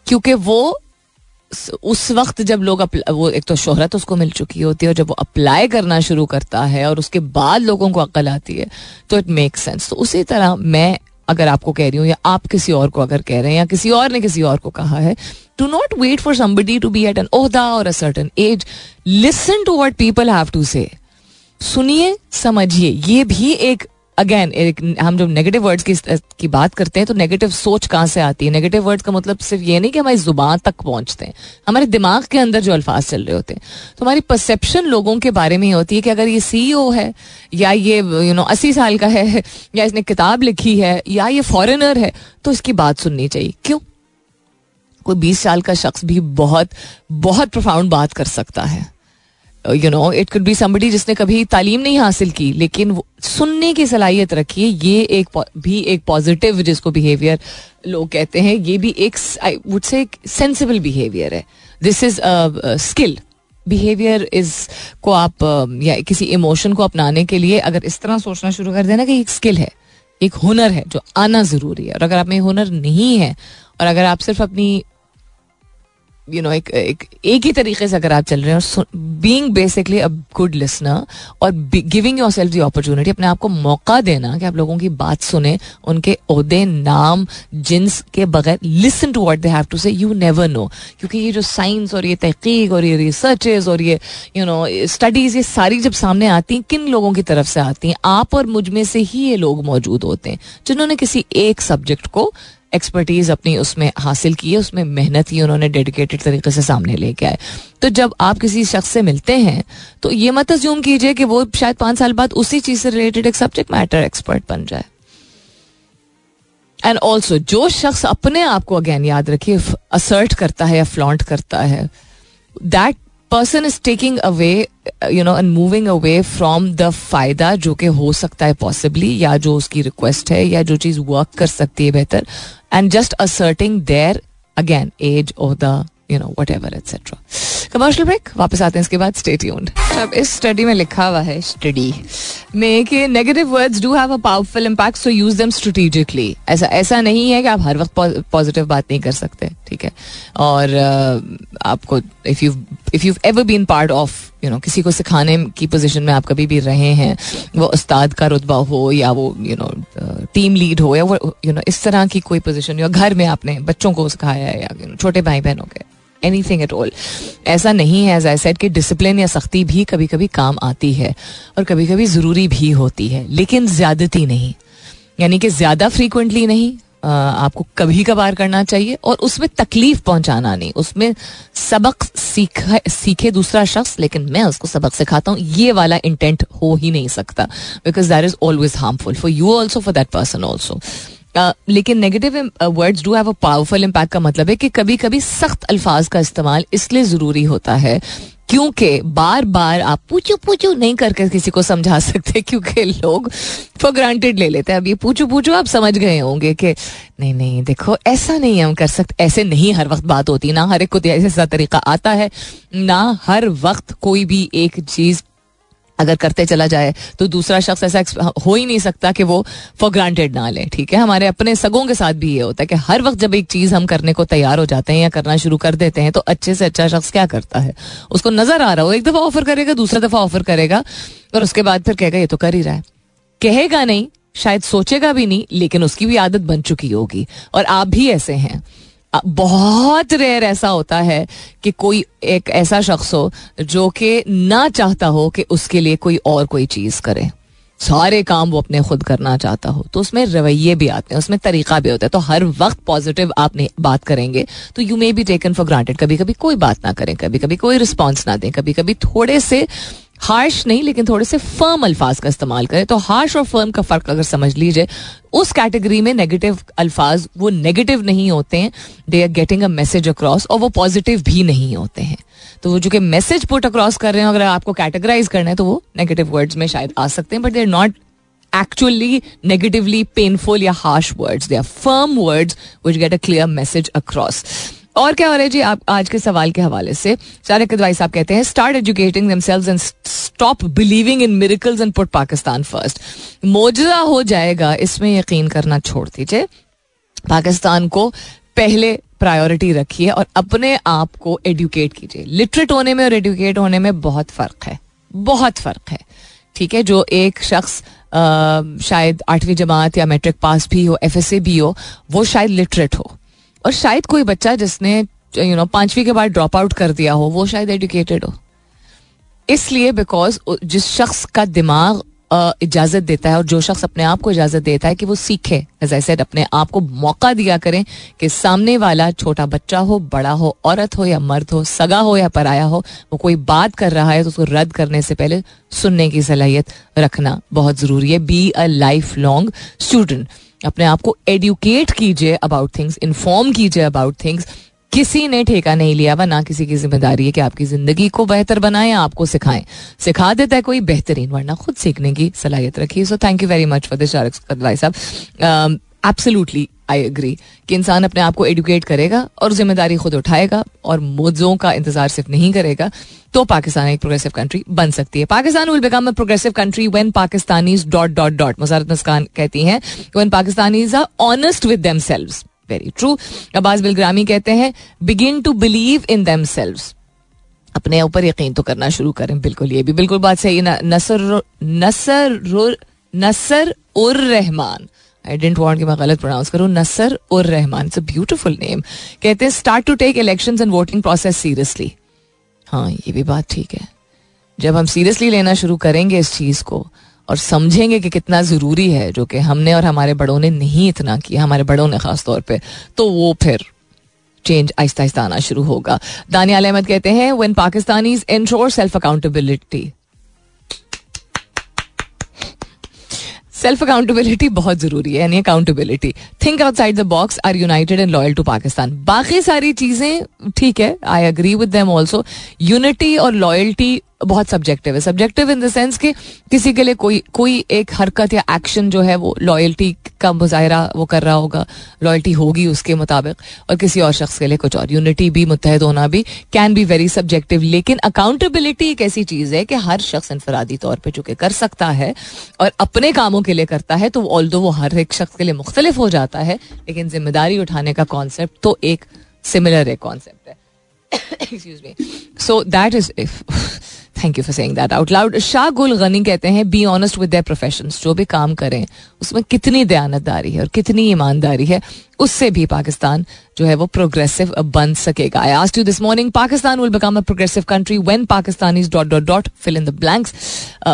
क्योंकि वो उस वक्त जब लोग वो एक तो शोहरत उसको मिल चुकी होती है और जब वो अप्लाई करना शुरू करता है और उसके बाद लोगों को अक्ल आती है तो इट मेक सेंस तो उसी तरह मैं अगर आपको कह रही हूँ, या आप किसी और को अगर कह रहे हैं, या किसी और ने किसी और को कहा है to not wait for somebody to be at an ओहदा और a certain age listen to what people have to say सुनिए, समझिए, ये भी एक अगेन हम जब नेगेटिव वर्ड्स की की बात करते हैं तो नेगेटिव सोच कहाँ से आती है? नेगेटिव वर्ड्स का मतलब सिर्फ़ ये नहीं कि हमारी ज़ुबान तक पहुँचते हैं। हमारे दिमाग के अंदर जो अल्फाज चल रहे होते हैं। तो हमारी परसेप्शन लोगों के बारे में होती है कि अगर ये सीईओ है, या ये यू नो अस्सी साल का है, या इसने किताब लिखी है, या ये फॉरेनर है तो इसकी बात सुननी चाहिए। क्यों? कोई बीस साल का शख्स भी बहुत बहुत प्रोफाउंड बात कर सकता है। You know it could be somebody जिसने कभी तालीम नहीं हासिल की लेकिन सुनने की सलाहियत रखी है ये एक भी एक पॉजिटिव जिसको बिहेवियर लोग कहते हैं ये भी एक आई वुड से एक सेंसिबल बिहेवियर है। This is skill behaviour is को आप uh, या किसी इमोशन को अपनाने के लिए अगर इस तरह सोचना शुरू कर देना कि एक स्किल है एक हुनर है जो आना ज़रूरी है। और अगर आप में हुनर नहीं है और अगर आप सिर्फ़ अपनी यू नो एक एक एक ही तरीके से अगर आप चल रहे हैं being basically a good listener और giving yourself the opportunity अपने आप को मौका देना कि आप लोगों की बात सुने, उनके उहदे नाम, जिन्स के बगैर listen to what they have to say you never know क्योंकि ये जो साइंस और ये तहकीक और ये रिसर्चेज और ये यू नो स्टडीज़ ये सारी जब सामने आती हैं, किन लोगों की तरफ़ से आती हैं? आप और मुझमें से ही ये लोग मौजूद होते हैं, जिन्होंने किसी एक सब्जेक्ट को एक्सपर्टीज अपनी उसमें हासिल की है, उसमें मेहनत ही उन्होंने डेडिकेटेड तरीके से सामने लेके आए। तो जब आप किसी शख्स से मिलते हैं तो ये मत अज्यूम कीजिए कि वो शायद पाँच साल बाद उसी चीज़ से रिलेटेड एक सब्जेक्ट मैटर एक्सपर्ट बन जाए। एंड ऑल्सो जो शख्स अपने आप को अगेन याद रखिए असर्ट करता है या फ्लॉन्ट करता है that person is taking away you know and moving away from the फ़ायदा जो कि हो सकता है पॉसिबली या जो उसकी रिक्वेस्ट है या जो चीज़ वर्क कर सकती है बेहतर and just asserting there again as of the you know whatever etcetera commercial break वापस आते हैं इसके बाद स्टे ट्यून्ड अब इस स्टडी में लिखा हुआ है स्टडी में कि negative words do have a powerful impact so use them strategically ऐसा ऐसा नहीं है कि आप हर वक्त पॉजिटिव बात नहीं कर सकते ठीक है? और uh, आपको if you if you ever been part of you know किसी को सिखाने की पोजीशन में आप कभी भी रहे हैं वो उस्ताद का रुतबा हो या वो यू नो टीम लीड हो या वो यू नो इस तरह की कोई पोजीशन या घर में आपने बच्चों को सिखाया है या छोटे भाई बहनों के एनी थिंग एट ऑल ऐसा नहीं है एज आई सेट कि डिसिप्लिन या सख्ती भी कभी कभी काम आती है और कभी कभी ज़रूरी भी होती है, लेकिन ज़्यादती नहीं। यानी कि ज़्यादा फ्रीक्वेंटली नहीं आपको कभी कभार करना चाहिए और उसमें तकलीफ़ पहुंचाना नहीं। उसमें सबक सीखा, सीखे दूसरा शख्स, लेकिन मैं उसको सबक सिखाता हूँ, ये वाला इंटेंट हो ही नहीं सकता because that is always harmful for you also for that person also लेकिन negative words do have a powerful impact का मतलब है कि कभी कभी सख्त अल्फाज का इस्तेमाल इसलिए ज़रूरी होता है, क्योंकि बार बार आप पूछो पूछो नहीं करके किसी को समझा सकते, क्योंकि लोग फॉर ग्रांटेड ले लेते हैं। अब ये पूछो पूछो आप समझ गए होंगे कि नहीं नहीं, देखो, ऐसा नहीं हम कर सकते ऐसे नहीं हर वक्त बात होती, ना हर एक को ऐसा तरीका आता है, ना हर वक्त कोई भी एक चीज़ अगर करते चला जाए तो दूसरा शख्स ऐसा हो ही नहीं सकता कि वो फॉर ग्रांटेड ना ले, ठीक है? हमारे अपने सगों के साथ भी ये होता है कि हर वक्त जब एक चीज़ हम करने को तैयार हो जाते हैं या करना शुरू कर देते हैं तो अच्छे से अच्छा शख्स क्या करता है? उसको नज़र आ रहा हो, एक दफ़ा ऑफ़र करेगा, दूसरा दफ़ा ऑफ़र करेगा, और उसके बाद फिर कहेगा, ये तो कर ही रहा है। कहेगा नहीं, शायद सोचेगा भी नहीं, लेकिन उसकी भी आदत बन चुकी होगी। और आप भी ऐसे हैं। बहुत रेयर ऐसा होता है कि कोई एक ऐसा शख्स हो जो कि ना चाहता हो कि उसके लिए कोई और कोई चीज़ करे। सारे काम वो अपने खुद करना चाहता हो। तो उसमें रवैये भी आते हैं, उसमें तरीका भी होता है। तो हर वक्त पॉजिटिव आप बात करेंगे तो you may be taken for granted कभी कभी कोई बात ना करें कभी कभी कोई रिस्पॉन्स ना दें कभी कभी थोड़े से हार्श नहीं, लेकिन थोड़े से फर्म अल्फाज का इस्तेमाल करें। तो हार्श और फर्म का फ़र्क अगर समझ लीजिए, उस कैटेगरी में नेगेटिव अल्फाज, वो नेगेटिव नहीं होते हैं। They are getting a message across और वो पॉजिटिव भी नहीं होते हैं। तो वो जो कि मैसेज पुट अक्रॉस कर रहे हैं, अगर आपको कैटेगराइज करना है तो वो नेगेटिव वर्ड्स में शायद आ सकते हैं but they are not actually negatively painful या harsh words they are firm words which get a clear message across और क्या हो रहा है जी आप आज के सवाल के हवाले से? चारक अदवाई साहब कहते हैं start educating and stop believing in miracles and put Pakistan first मोजा हो जाएगा, इसमें यकीन करना छोड़ दीजिए। पाकिस्तान को पहले प्रायोरिटी रखिए और अपने आप को एडुकेट कीजिए। लिटरेट होने में और एडुकेट होने में बहुत फ़र्क है। बहुत फ़र्क है। ठीक है, जो एक शख्स शायद आठवीं जमात या मैट्रिक पास भी हो एफ़ भी हो, वो शायद लिटरेट हो। और शायद कोई बच्चा जिसने यू नो पांचवी के बाद ड्रॉप आउट कर दिया हो, वो शायद एडुकेटेड हो। इसलिए बिकॉज़ जिस शख्स का दिमाग इजाज़त देता है और जो शख्स अपने आप को इजाज़त देता है कि वो सीखे एज आई सेड अपने आप को मौका दिया करें कि सामने वाला छोटा बच्चा हो, बड़ा हो, औरत हो या मर्द हो, सगा हो या पराया हो, वो कोई बात कर रहा है तो उसको रद्द करने से पहले सुनने की सलाहियत रखना बहुत ज़रूरी है। Be a life long student अपने आप को एडुकेट कीजिए अबाउट थिंग्स इन्फॉर्म कीजिए अबाउट थिंग्स किसी ने ठेका नहीं लिया हुआ, ना किसी की ज़िम्मेदारी है कि आपकी ज़िंदगी को बेहतर बनाए, आपको सिखाएँ। सिखा देता है कोई बेहतरीन, वरना खुद सीखने की सलाहियत रखिए so thank you very much for this साहब। एब्सोल्युटली आई एग्री कि इंसान अपने आप को एडुकेट करेगा और ज़िम्मेदारी खुद उठाएगा और मुद्दों का इंतज़ार सिर्फ़ नहीं करेगा तो पाकिस्तान एक प्रोग्रेसिव कंट्री बन सकती है। Pakistan will become a progressive country when Pakistanis dot dot dot Muzarat Muskan कहती हैं when Pakistanis are honest with themselves very true Abbas Bilgrami कहते हैं begin to believe in them अपने ऊपर यकीन तो करना शुरू करें, बिल्कुल ये भी। बिल्कुल बात सही Nasr Nasr Nasr ur Rahman. I don't want कि मैं गलत प्रोनाउंस करूँ। Nasr ur Rahman it's a beautiful name कहते हैं start to take election and voting process seriously हाँ ये भी बात ठीक है। जब हम सीरियसली लेना शुरू करेंगे इस चीज़ को और समझेंगे कि कितना ज़रूरी है जो कि हमने और हमारे बड़ों ने नहीं इतना किया, हमारे बड़ों ने ख़ास तौर पे तो वो फिर चेंज आहिस्ता आहिस्ता आना शुरू होगा। दानियाल अहमद कहते हैं when Pakistanis ensure self accountability self accountability बहुत ज़रूरी है, यानी accountability think outside the box are united and loyal to Pakistan बाकी सारी चीज़ें, ठीक है I agree with them also unity और लॉयल्टी बहुत सब्जेक्टिव है। सब्जेक्टिव इन द सेंस कि किसी के लिए कोई कोई एक हरकत या एक्शन जो है वो लॉयल्टी का मुजाहरा वो कर रहा होगा। लॉयल्टी होगी उसके मुताबिक और किसी और शख्स के लिए कुछ और। यूनिटी भी मुतहद होना भी कैन बी वेरी सब्जेक्टिव लेकिन अकाउंटेबिलिटी एक ऐसी चीज़ है कि हर शख्स इनफरादी तौर पर चूँकि कर सकता है और अपने कामों के लिए करता है तो ऑल दो वो हर एक शख्स के लिए मुख्तलिफ़ हो जाता है, लेकिन ज़िम्मेदारी उठाने का कॉन्सेप्ट तो एक सिमिलर एक कॉन्सेप्ट है। Excuse me so that is thank you for saying that out loud Shah Gul Ghani कहते हैं बी ऑनेस्ट विद प्रोफेशन जो भी काम करें, उसमें कितनी दयानतदारी है और कितनी ईमानदारी है, उससे भी पाकिस्तान जो है वो प्रोग्रेसिव बन सकेगा। I asked you this morning Pakistan will become a progressive country when Pakistan is dot dot dot fill in the blanks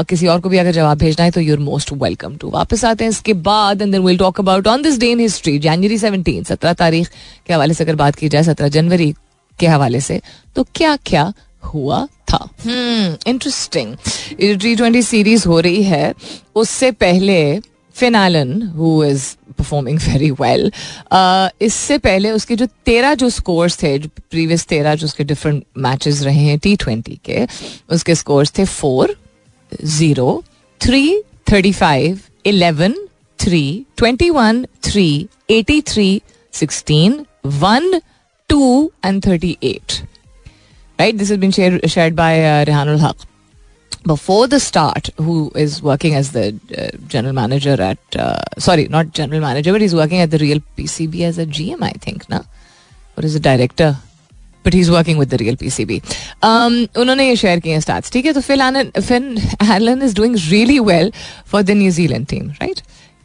किसी और को भी अगर जवाब भेजना है तो यूर मोस्ट वेलकम टू वापस आते हैं इसके बाद and then will talk about on this day in history January seventeen सत्रह तारीख के हवाले से अगर बात की जाए, सत्रह जनवरी के हवाले से तो क्या क्या हुआ था। इंटरेस्टिंग टी ट्वेंटी सीरीज़ हो रही है, उससे पहले Finn Allen who is performing very well इससे पहले उसके जो तेरह जो स्कोर्स थे प्रीवियस तेरह जो उसके डिफरेंट मैचेस रहे हैं टी ट्वेंटी के, उसके स्कोर्स थे four zero three thirty five eleven three twenty one three eighty three sixteen one two and thirty eight Right? This has been shared, shared by uh, Rehanul Haq. Before the start, who is working as the uh, general manager at, uh, sorry, not general manager, but he's working at the real PCB as a GM, I think, now Or is it director? But he's working with the Real PCB. उन्होंने ये share किए start ठीक है तो Phil Finn Allen is doing really well for the New Zealand team right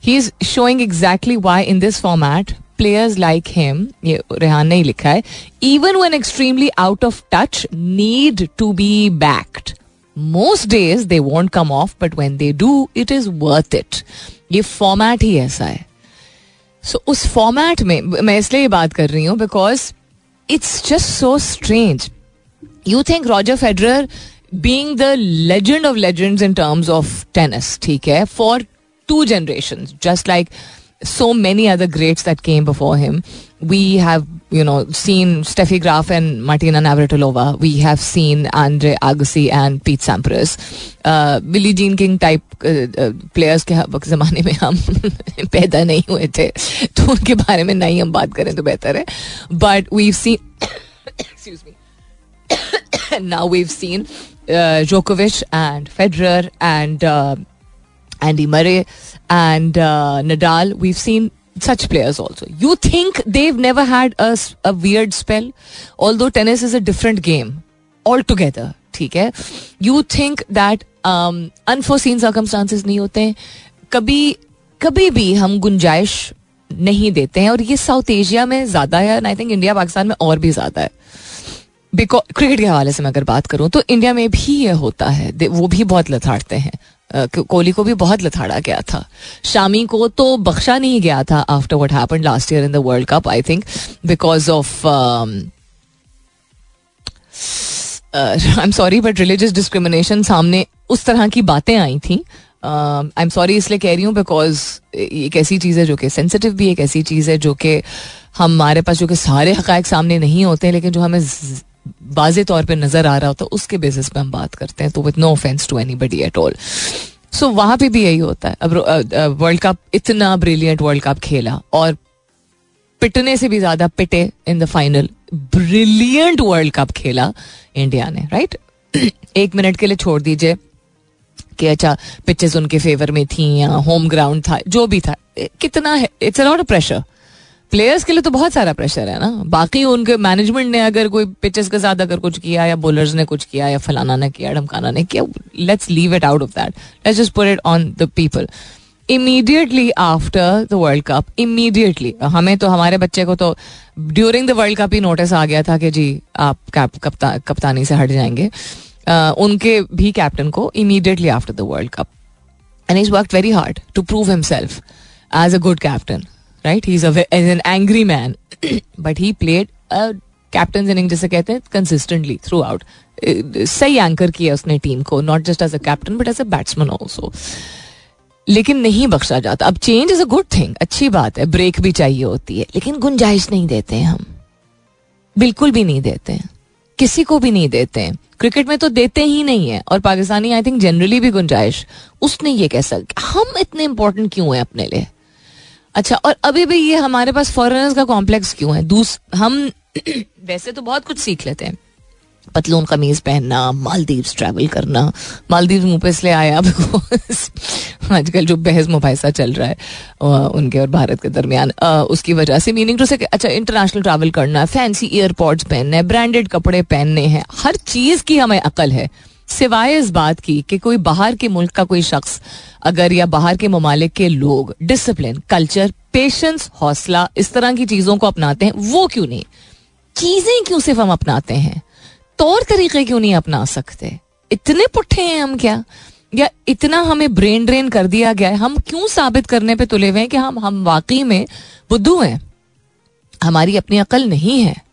he is showing exactly why in this format players like him ये रेहान ने लिखा है even one extremely out of touch need to be backed most days they won't come off but when they do it is worth it ये format ही ऐसा है. सो so, उस format में मैं इसलिए बात कर रही हूँ because it's just so strange you think Roger Federer being the legend of legend in terms of tennis ठीक है for two generation just like so many other greats that came before him. We have, you know, seen Steffi Graf and Martina Navratilova. We have seen Andre Agassi and Pete Sampras. Uh, Billie Jean King type players uh, uh, के ज़माने में हम पैदा नहीं हुए थे तो उनके बारे में नहीं हम बात करें तो बेहतर है but we seen excuse me now we've seen uh, Djokovic and Federer and uh, Andy Murray and uh, Nadal. We've seen such players also. You think they've never had a, a weird spell? Although tennis is a different game altogether. ठीक है you think that unforeseen circumstances नहीं होते हैं कभी कभी भी हम गुंजाइश नहीं देते हैं और ये साउथ एशिया में ज़्यादा है आई थिंक इंडिया पाकिस्तान में और भी ज़्यादा है बिकॉज़ क्रिकेट के हवाले से मैं अगर बात करूँ तो इंडिया में भी ये होता है वो भी बहुत लथाड़ते हैं कोहली को भी बहुत लथाड़ा गया था। शामी को तो बख्शा नहीं गया था after what happen last year in the world cup I think because of I am sorry but religious discrimination सामने उस तरह की बातें आई थी। आई एम सॉरी इसलिए कह रही हूँ बिकॉज़ एक ऐसी चीज़ है जो कि सेंसिटिव भी, एक ऐसी चीज़ है जो कि हमारे पास, जो कि सारे हकायक सामने नहीं होते हैं लेकिन जो हमें वाजे तौर पे नज़र आ रहा होता है उसके बेसिस पे हम बात करते हैं तो with no offence to anybody at all so वहाँ पे भी यही होता है। अब वर्ल्ड कप इतना ब्रिलियंट वर्ल्ड कप खेला और पिटने से भी ज़्यादा पिटे in the final brilliant world cup खेला इंडिया ने राइट एक मिनट के लिए छोड़ दीजिए कि अच्छा पिचेस उनके फेवर में थी या होम ग्राउंड था, जो भी था, कितना है it's a lot of pressure players के लिए तो बहुत सारा प्रेशर है ना। बाकी उनके मैनेजमेंट ने अगर कोई पिचेस के साथ अगर कुछ किया या बोलर्स ने कुछ किया या फलाना ने किया ढमकाना ने किया let's leave it out of that let's just put it on the people immediately after the world cup immediately हमें तो हमारे बच्चे को तो ड्यूरिंग द वर्ल्ड कप ही नोटिस आ गया था कि जी आप कप्ता, कप्तानी से हट जाएँगे। uh, उनके भी कैप्टन को immediately after the world cup and is work very hard to prove himself as a good captain right he is an angry man but he played captain inning जैसे कहते हैं कंसिस्टेंटली थ्रू आउट सही anchor किया उसने team को not just as a captain but as a batsman also लेकिन नहीं बख्शा जाता। अब change is a good thing अच्छी बात है ब्रेक भी चाहिए होती है, लेकिन गुंजाइश नहीं देते हैं हम। बिल्कुल भी नहीं देते हैं। किसी को भी नहीं देते हैं। क्रिकेट में तो देते ही नहीं है, और पाकिस्तानी आई थिंक जनरली भी गुंजाइश। उसने ये कह सकते हम इतने इंपॉर्टेंट क्यों है अपने लिए? अच्छा और अभी भी ये हमारे पास फॉरेनर्स का कॉम्प्लेक्स क्यों है? दूस, हम वैसे तो बहुत कुछ सीख लेते हैं। पतलून कमीज पहनना मालदीव ट्रैवल करना मालदीव मुँह पे इसलिए आया आजकल जो बहस मुबासा चल रहा है उनके और भारत के दरमियान उसकी वजह से मीनिंग टू से अच्छा इंटरनेशनल ट्रैवल करना है फैंसी एयरपोर्ट्स पहनना ब्रांडेड कपड़े पहनने हैं, हर चीज़ की हमें अकल है। सिवाय इस बात की कि कोई बाहर के मुल्क का कोई शख्स अगर या बाहर के ममालिक के लोग डिसिप्लिन कल्चर पेशेंस हौसला, इस तरह की चीज़ों को अपनाते हैं, वो क्यों नहीं? चीज़ें क्यों सिर्फ़ हम अपनाते हैं? तौर तरीके क्यों नहीं अपना सकते? इतने पुट्ठे हैं हम क्या? या इतना हमें ब्रेन ड्रेन कर दिया गया है? हम क्यों साबित करने पे तुले हुए हैं कि हम हम वाकई में बुद्धू हैं? हमारी अपनी अकल नहीं है।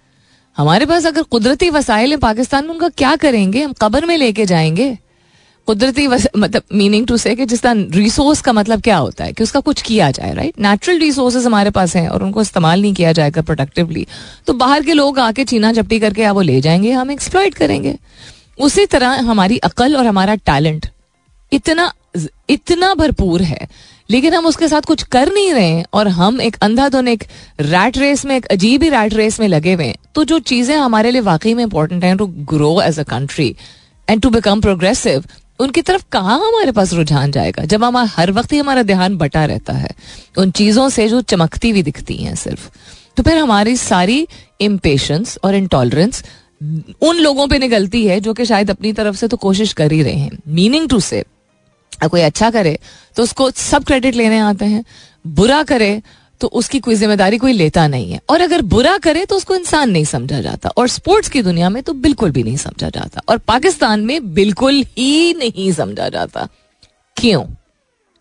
हमारे पास अगर कुदरती वसाइल है पाकिस्तान में, उनका क्या करेंगे? हम कबर में लेके जाएँगे? कुदरती मतलब मीनिंग टू से कि जिस तरह रिसोर्स का मतलब क्या होता है? कि उसका कुछ किया जाए राइट नेचुरल रिसोर्सेज हमारे पास हैं और उनको इस्तेमाल नहीं किया जाएगा प्रोडक्टिवली तो बाहर के लोग आके चीना चपटी करके वो ले जाएँगे, हम एक्सप्लॉइट करेंगे। उसी तरह हमारी अकल और हमारा टैलेंट इतना इतना भरपूर है लेकिन हम उसके साथ कुछ कर नहीं रहे हैं और हम एक अंधाधुन, एक रैट रेस में, एक अजीब ही रैट रेस में लगे हुए हैं। तो जो चीज़ें हमारे लिए वाकई में इंपॉर्टेंट हैं to grow as a country and to become progressive उनकी तरफ़ कहाँ हमारे पास रुझान जाएगा? जब हमारा हर वक्त ही हमारा ध्यान बटा रहता है, उन चीज़ों से जो चमकती हुई दिखती हैं सिर्फ़ तो फिर हमारी सारी इम्पेशंस और इंटॉलरेंस उन लोगों पे निकलती है जो कि शायद अपनी तरफ़ से तो कोशिश कर ही रहे हैं। मीनिंग टू से कोई अच्छा करे तो उसको सब क्रेडिट लेने आते हैं। बुरा करे तो उसकी कोई ज़िम्मेदारी कोई लेता नहीं है। और अगर बुरा करे तो उसको इंसान नहीं समझा जाता। और स्पोर्ट्स की दुनिया में तो बिल्कुल भी नहीं समझा जाता। और पाकिस्तान में बिल्कुल ही नहीं समझा जाता। क्यों?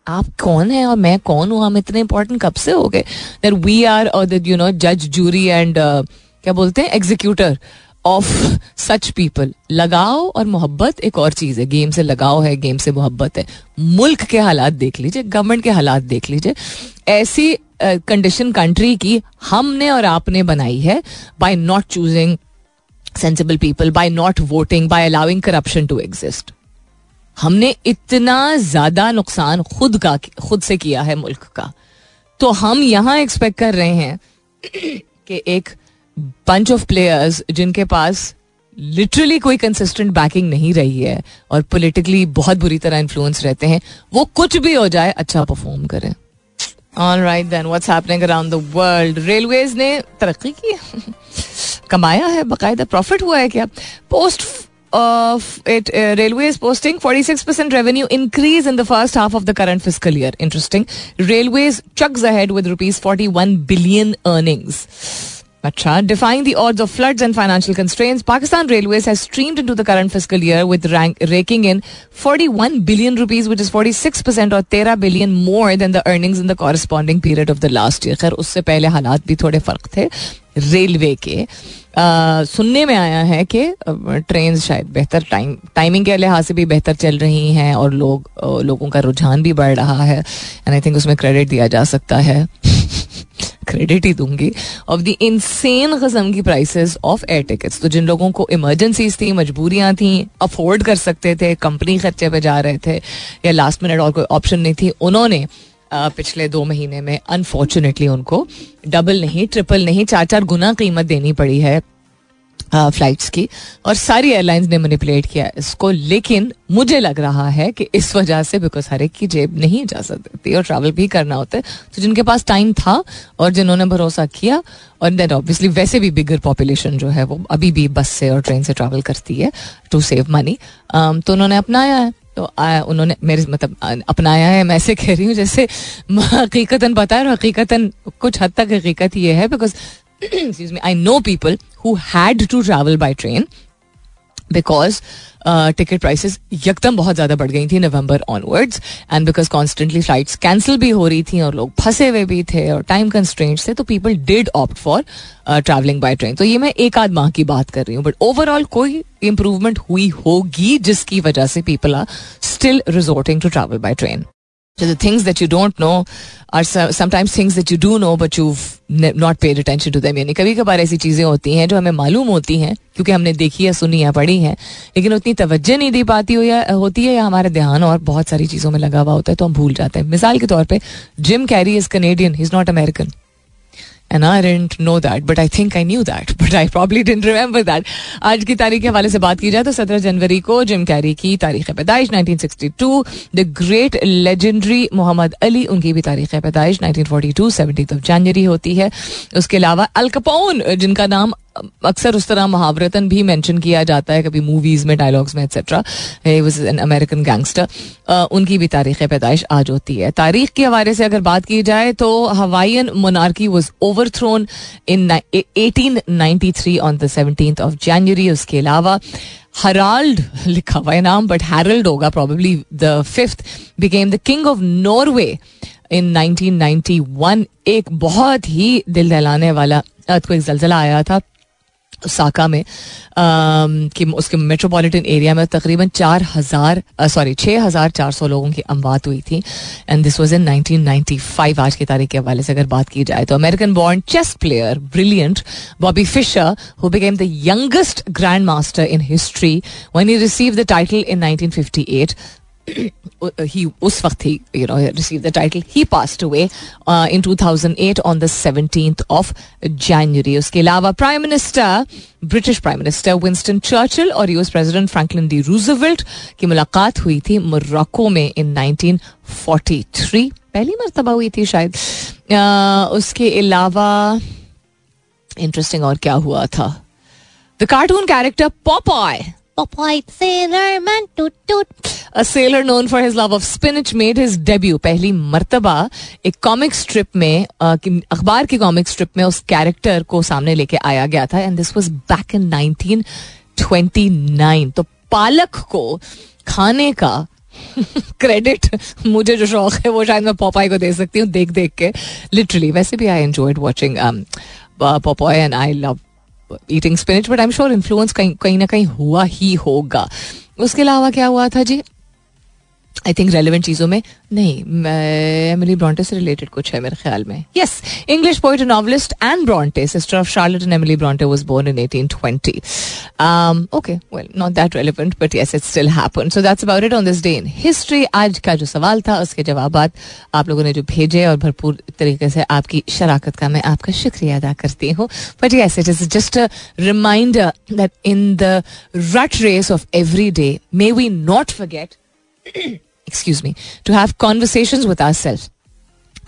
आप कौन है और मैं कौन हूँ? हम इतने इंपॉर्टेंट कब से हो गए? वी आर और यू नो जज जूरी एंड क्या बोलते हैं? एग्जीक्यूटर ऑफ़ सच पीपल लगाव और मोहब्बत एक और चीज़ है। गेम से लगाव है गेम से मोहब्बत है। मुल्क के हालात देख लीजिए गवर्नमेंट के हालात देख लीजिए। ऐसी कंडीशन uh, कंट्री की हमने और आपने बनाई है by not choosing sensible people by not voting by allowing corruption to exist हमने इतना ज़्यादा नुकसान खुद का खुद से किया है मुल्क का। तो हम यहाँ एक्सपेक्ट कर रहे हैं कि एक बंच ऑफ़ प्लेयर्स जिनके पास लिटरली कोई कंसिस्टेंट बैकिंग नहीं रही है और पोलिटिकली बहुत बुरी तरह इन्फ्लुएंस रहते हैं वो कुछ भी हो जाए अच्छा परफॉर्म करें all right then what's happening around the world railways ने तरक्की की कमाया है बाकायदा प्रॉफिट हुआ है क्या post it, uh, Railways posting 46% revenue increase in the first half of the current fiscal year. Interesting. Railways chugs ahead with rupees 41 billion earnings. अच्छा defying odds of floods and financial constraints Pakistan railway has streamed into year with raking in 41 billion rupees which is 46 percent और 13 billion more than the earning in the corresponding period of the last year खैर, उससे पहले हालात भी थोड़े फ़र्क थे railway के। सुनने में आया है कि ट्रेन शायद बेहतर टाइम टाइमिंग के लिहाज से भी बेहतर चल रही हैं और लोग लोगों का रुझान भी बढ़ रहा है। एंड आई थिंक उसमें क्रेडिट दिया जा सकता है। क्रेडिट ही दूँगी ऑफ़ द इनसेन कस्म की प्राइसेस ऑफ़ एयर टिकट्स तो जिन लोगों को इमरजेंसीज थी, मजबूरियाँ थी अफोर्ड कर सकते थे कंपनी खर्चे पे जा रहे थे, या लास्ट मिनट और कोई ऑप्शन नहीं थी, उन्होंने पिछले दो महीने में अनफॉर्चुनेटली उनको डबल नहीं ट्रिपल नहीं चार चार गुना कीमत देनी पड़ी है। फ्लाइट्स की और सारी एयरलाइंस ने मैनिपुलेट किया इसको। लेकिन मुझे लग रहा है कि इस वजह से बिकॉज़ हर एक की जेब नहीं इजाज़त देती और ट्रैवल भी करना होता है तो जिनके पास टाइम था और जिन्होंने भरोसा किया और देन ऑब्वियसली वैसे भी बिगर पॉपुलेशन जो है वो अभी भी बस से और ट्रेन से ट्रैवल करती है टू सेव मनी तो उन्होंने अपनाया है। तो आ, उन्होंने मेरे मतलब अपनाया है मैं ऐसे कह रही हूँ जैसे हकीकतन पता है और हकीकतन कुछ हद तक हकीकत ये है because excuse me, I know people who had to travel by train because ticket prices यकदम बहुत ज़्यादा बढ़ गई थी November onwards and because constantly flights cancel भी हो रही थी और लोग फंसे हुए भी थे और टाइम कंस्ट्रेंट्स थे तो people did opt for travelling by train तो ये मैं एक आध माह की बात कर रही हूँ बट ओवरऑल कोई इंप्रूवमेंट हुई होगी जिसकी वजह से people are still resorting to travel by train the things that you don't know are sometimes things that you do know, but you've not paid attention to them. यानी कभी कभार ऐसी चीज़ें होती हैं जो हमें मालूम होती हैं, क्योंकि हमने देखी है सुनी है पढ़ी है, लेकिन उतनी तवज्जो नहीं दी पाती हो या, होती है या हमारा ध्यान और बहुत सारी चीज़ों में लगा हुआ होता है तो हम भूल जाते हैं। मिसाल के तौर पर Jim Carrey is Canadian is not American and I don't know that but I think I knew that but I probably don't remember that आज की तारीख के हवाले से बात की जाए तो सत्रह जनवरी को जिम कैरी की तारीख पैदाइश 1962 the great legendary Muhammad Ali, उनकी भी तारीख पैदाइश nineteen forty two, seventeen of January होती है। उसके अलावा अलकपोन जिनका नाम अक्सर उस तरह महावरतन भी मेंशन किया जाता है, कभी मूवीज़ में डायलॉग्स में etcetera was an American gangster उनकी भी तारीख पैदाइश आज होती है। तारीख के हवाले से अगर बात की जाए तो Hawaiian monarchy was overthrown in 1893 on the seventeen of January उसके अलावा हराल्ड लिखा हुआ है नाम बट हैरल्ड होगा probably the fifth became the king of Norway in 1991 एक बहुत ही दिल दहलाने वाला को एक जलजला आया था। साका में कि उसके मेट्रोपॉलिटन एरिया में तकरीबन चार हज़ार सॉरी छः हज़ार चार सौ लोगों की अमवात हुई थी। And this was in nineteen ninety five आज की तारीख के हवाले से अगर बात की जाए तो। American born chess player brilliant Bobby Fischer who became the youngest grand master in history when he received the title in nineteen fifty eight he उस वक्त ही know received the title. He passed away uh, in 2008 on the 17th of January. उसके अलावा prime minister British prime minister Winston Churchill और US president Franklin D Roosevelt की मुलाकात हुई थी Morocco में इन 1943 पहली मरतबा हुई थी शायद। Uh, उसके अलावा इंटरेस्टिंग और क्या हुआ था? द कार्टून कैरेक्टर पॉपॉय पहली एक कॉमिक स्ट्रिप में अखबार की कॉमिक स्ट्रिप में उस कैरेक्टर को सामने लेके आया गया था and this was back in 1929 तो पालक को खाने का क्रेडिट मुझे जो शौक है, वो शायद मैं पोपाई को दे सकती हूँ, देख देख के। लिटरली वैसे भी I enjoyed watching Popeye and I love eating spinach but I am sure influence कहीं कहीं ना कहीं हुआ ही होगा। उसके अलावा क्या हुआ था जी? आई थिंक रेलिवेंट चीज़ों में नहीं एमिली ब्रॉन्टे से रिलेटेड कुछ है मेरे ख्याल में। Yes English poet novelist and Bronte sister of Charlotte and Emily Bronte was born in 1820 okay well not that relevant but yes it still happen so that's about it on this day in history आज का जो सवाल था, उसके जवाब आप लोगों ने जो भेजे और भरपूर तरीके से आपकी शराकत का मैं आपका शुक्रिया अदा करती हूँ। But yes it is just a reminder that in the rat race of every day may we not forget excuse me to have conversation with our self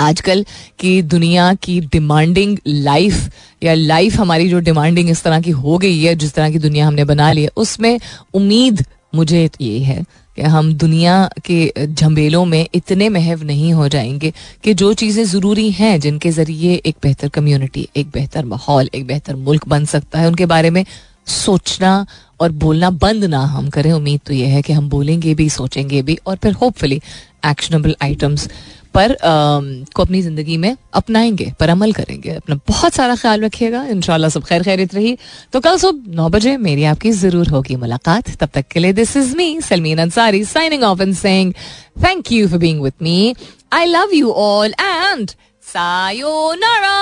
आजकल की दुनिया की डिमांडिंग लाइफ या लाइफ हमारी जो डिमांडिंग इस तरह की हो गई है, जिस तरह की दुनिया हमने बना ली है, उसमें उम्मीद मुझे ये है कि हम दुनिया के झंबेलों में इतने महव नहीं हो जाएँगे कि जो चीज़ें ज़रूरी हैं, जिनके ज़रिए एक बेहतर कम्युनिटी एक बेहतर माहौल, एक बेहतर मुल्क बन सकता है, उनके बारे में सोचना और बोलना बंद ना हम करें। उम्मीद तो यह है कि हम बोलेंगे भी सोचेंगे भी और फिर होपफुली एक्शनेबल आइटम्स पर uh, को अपनी ज़िंदगी में अपनाएँगे पर अमल करेंगे। अपना बहुत सारा ख्याल रखिएगा। इन सब खैर खैरित रही। तो कल सुबह नौ बजे मेरी आपकी ज़रूर होगी मुलाकात। तब तक के लिए this is me Salmeen Ansari signing off and saying thank you for being with me I love you all and sayonara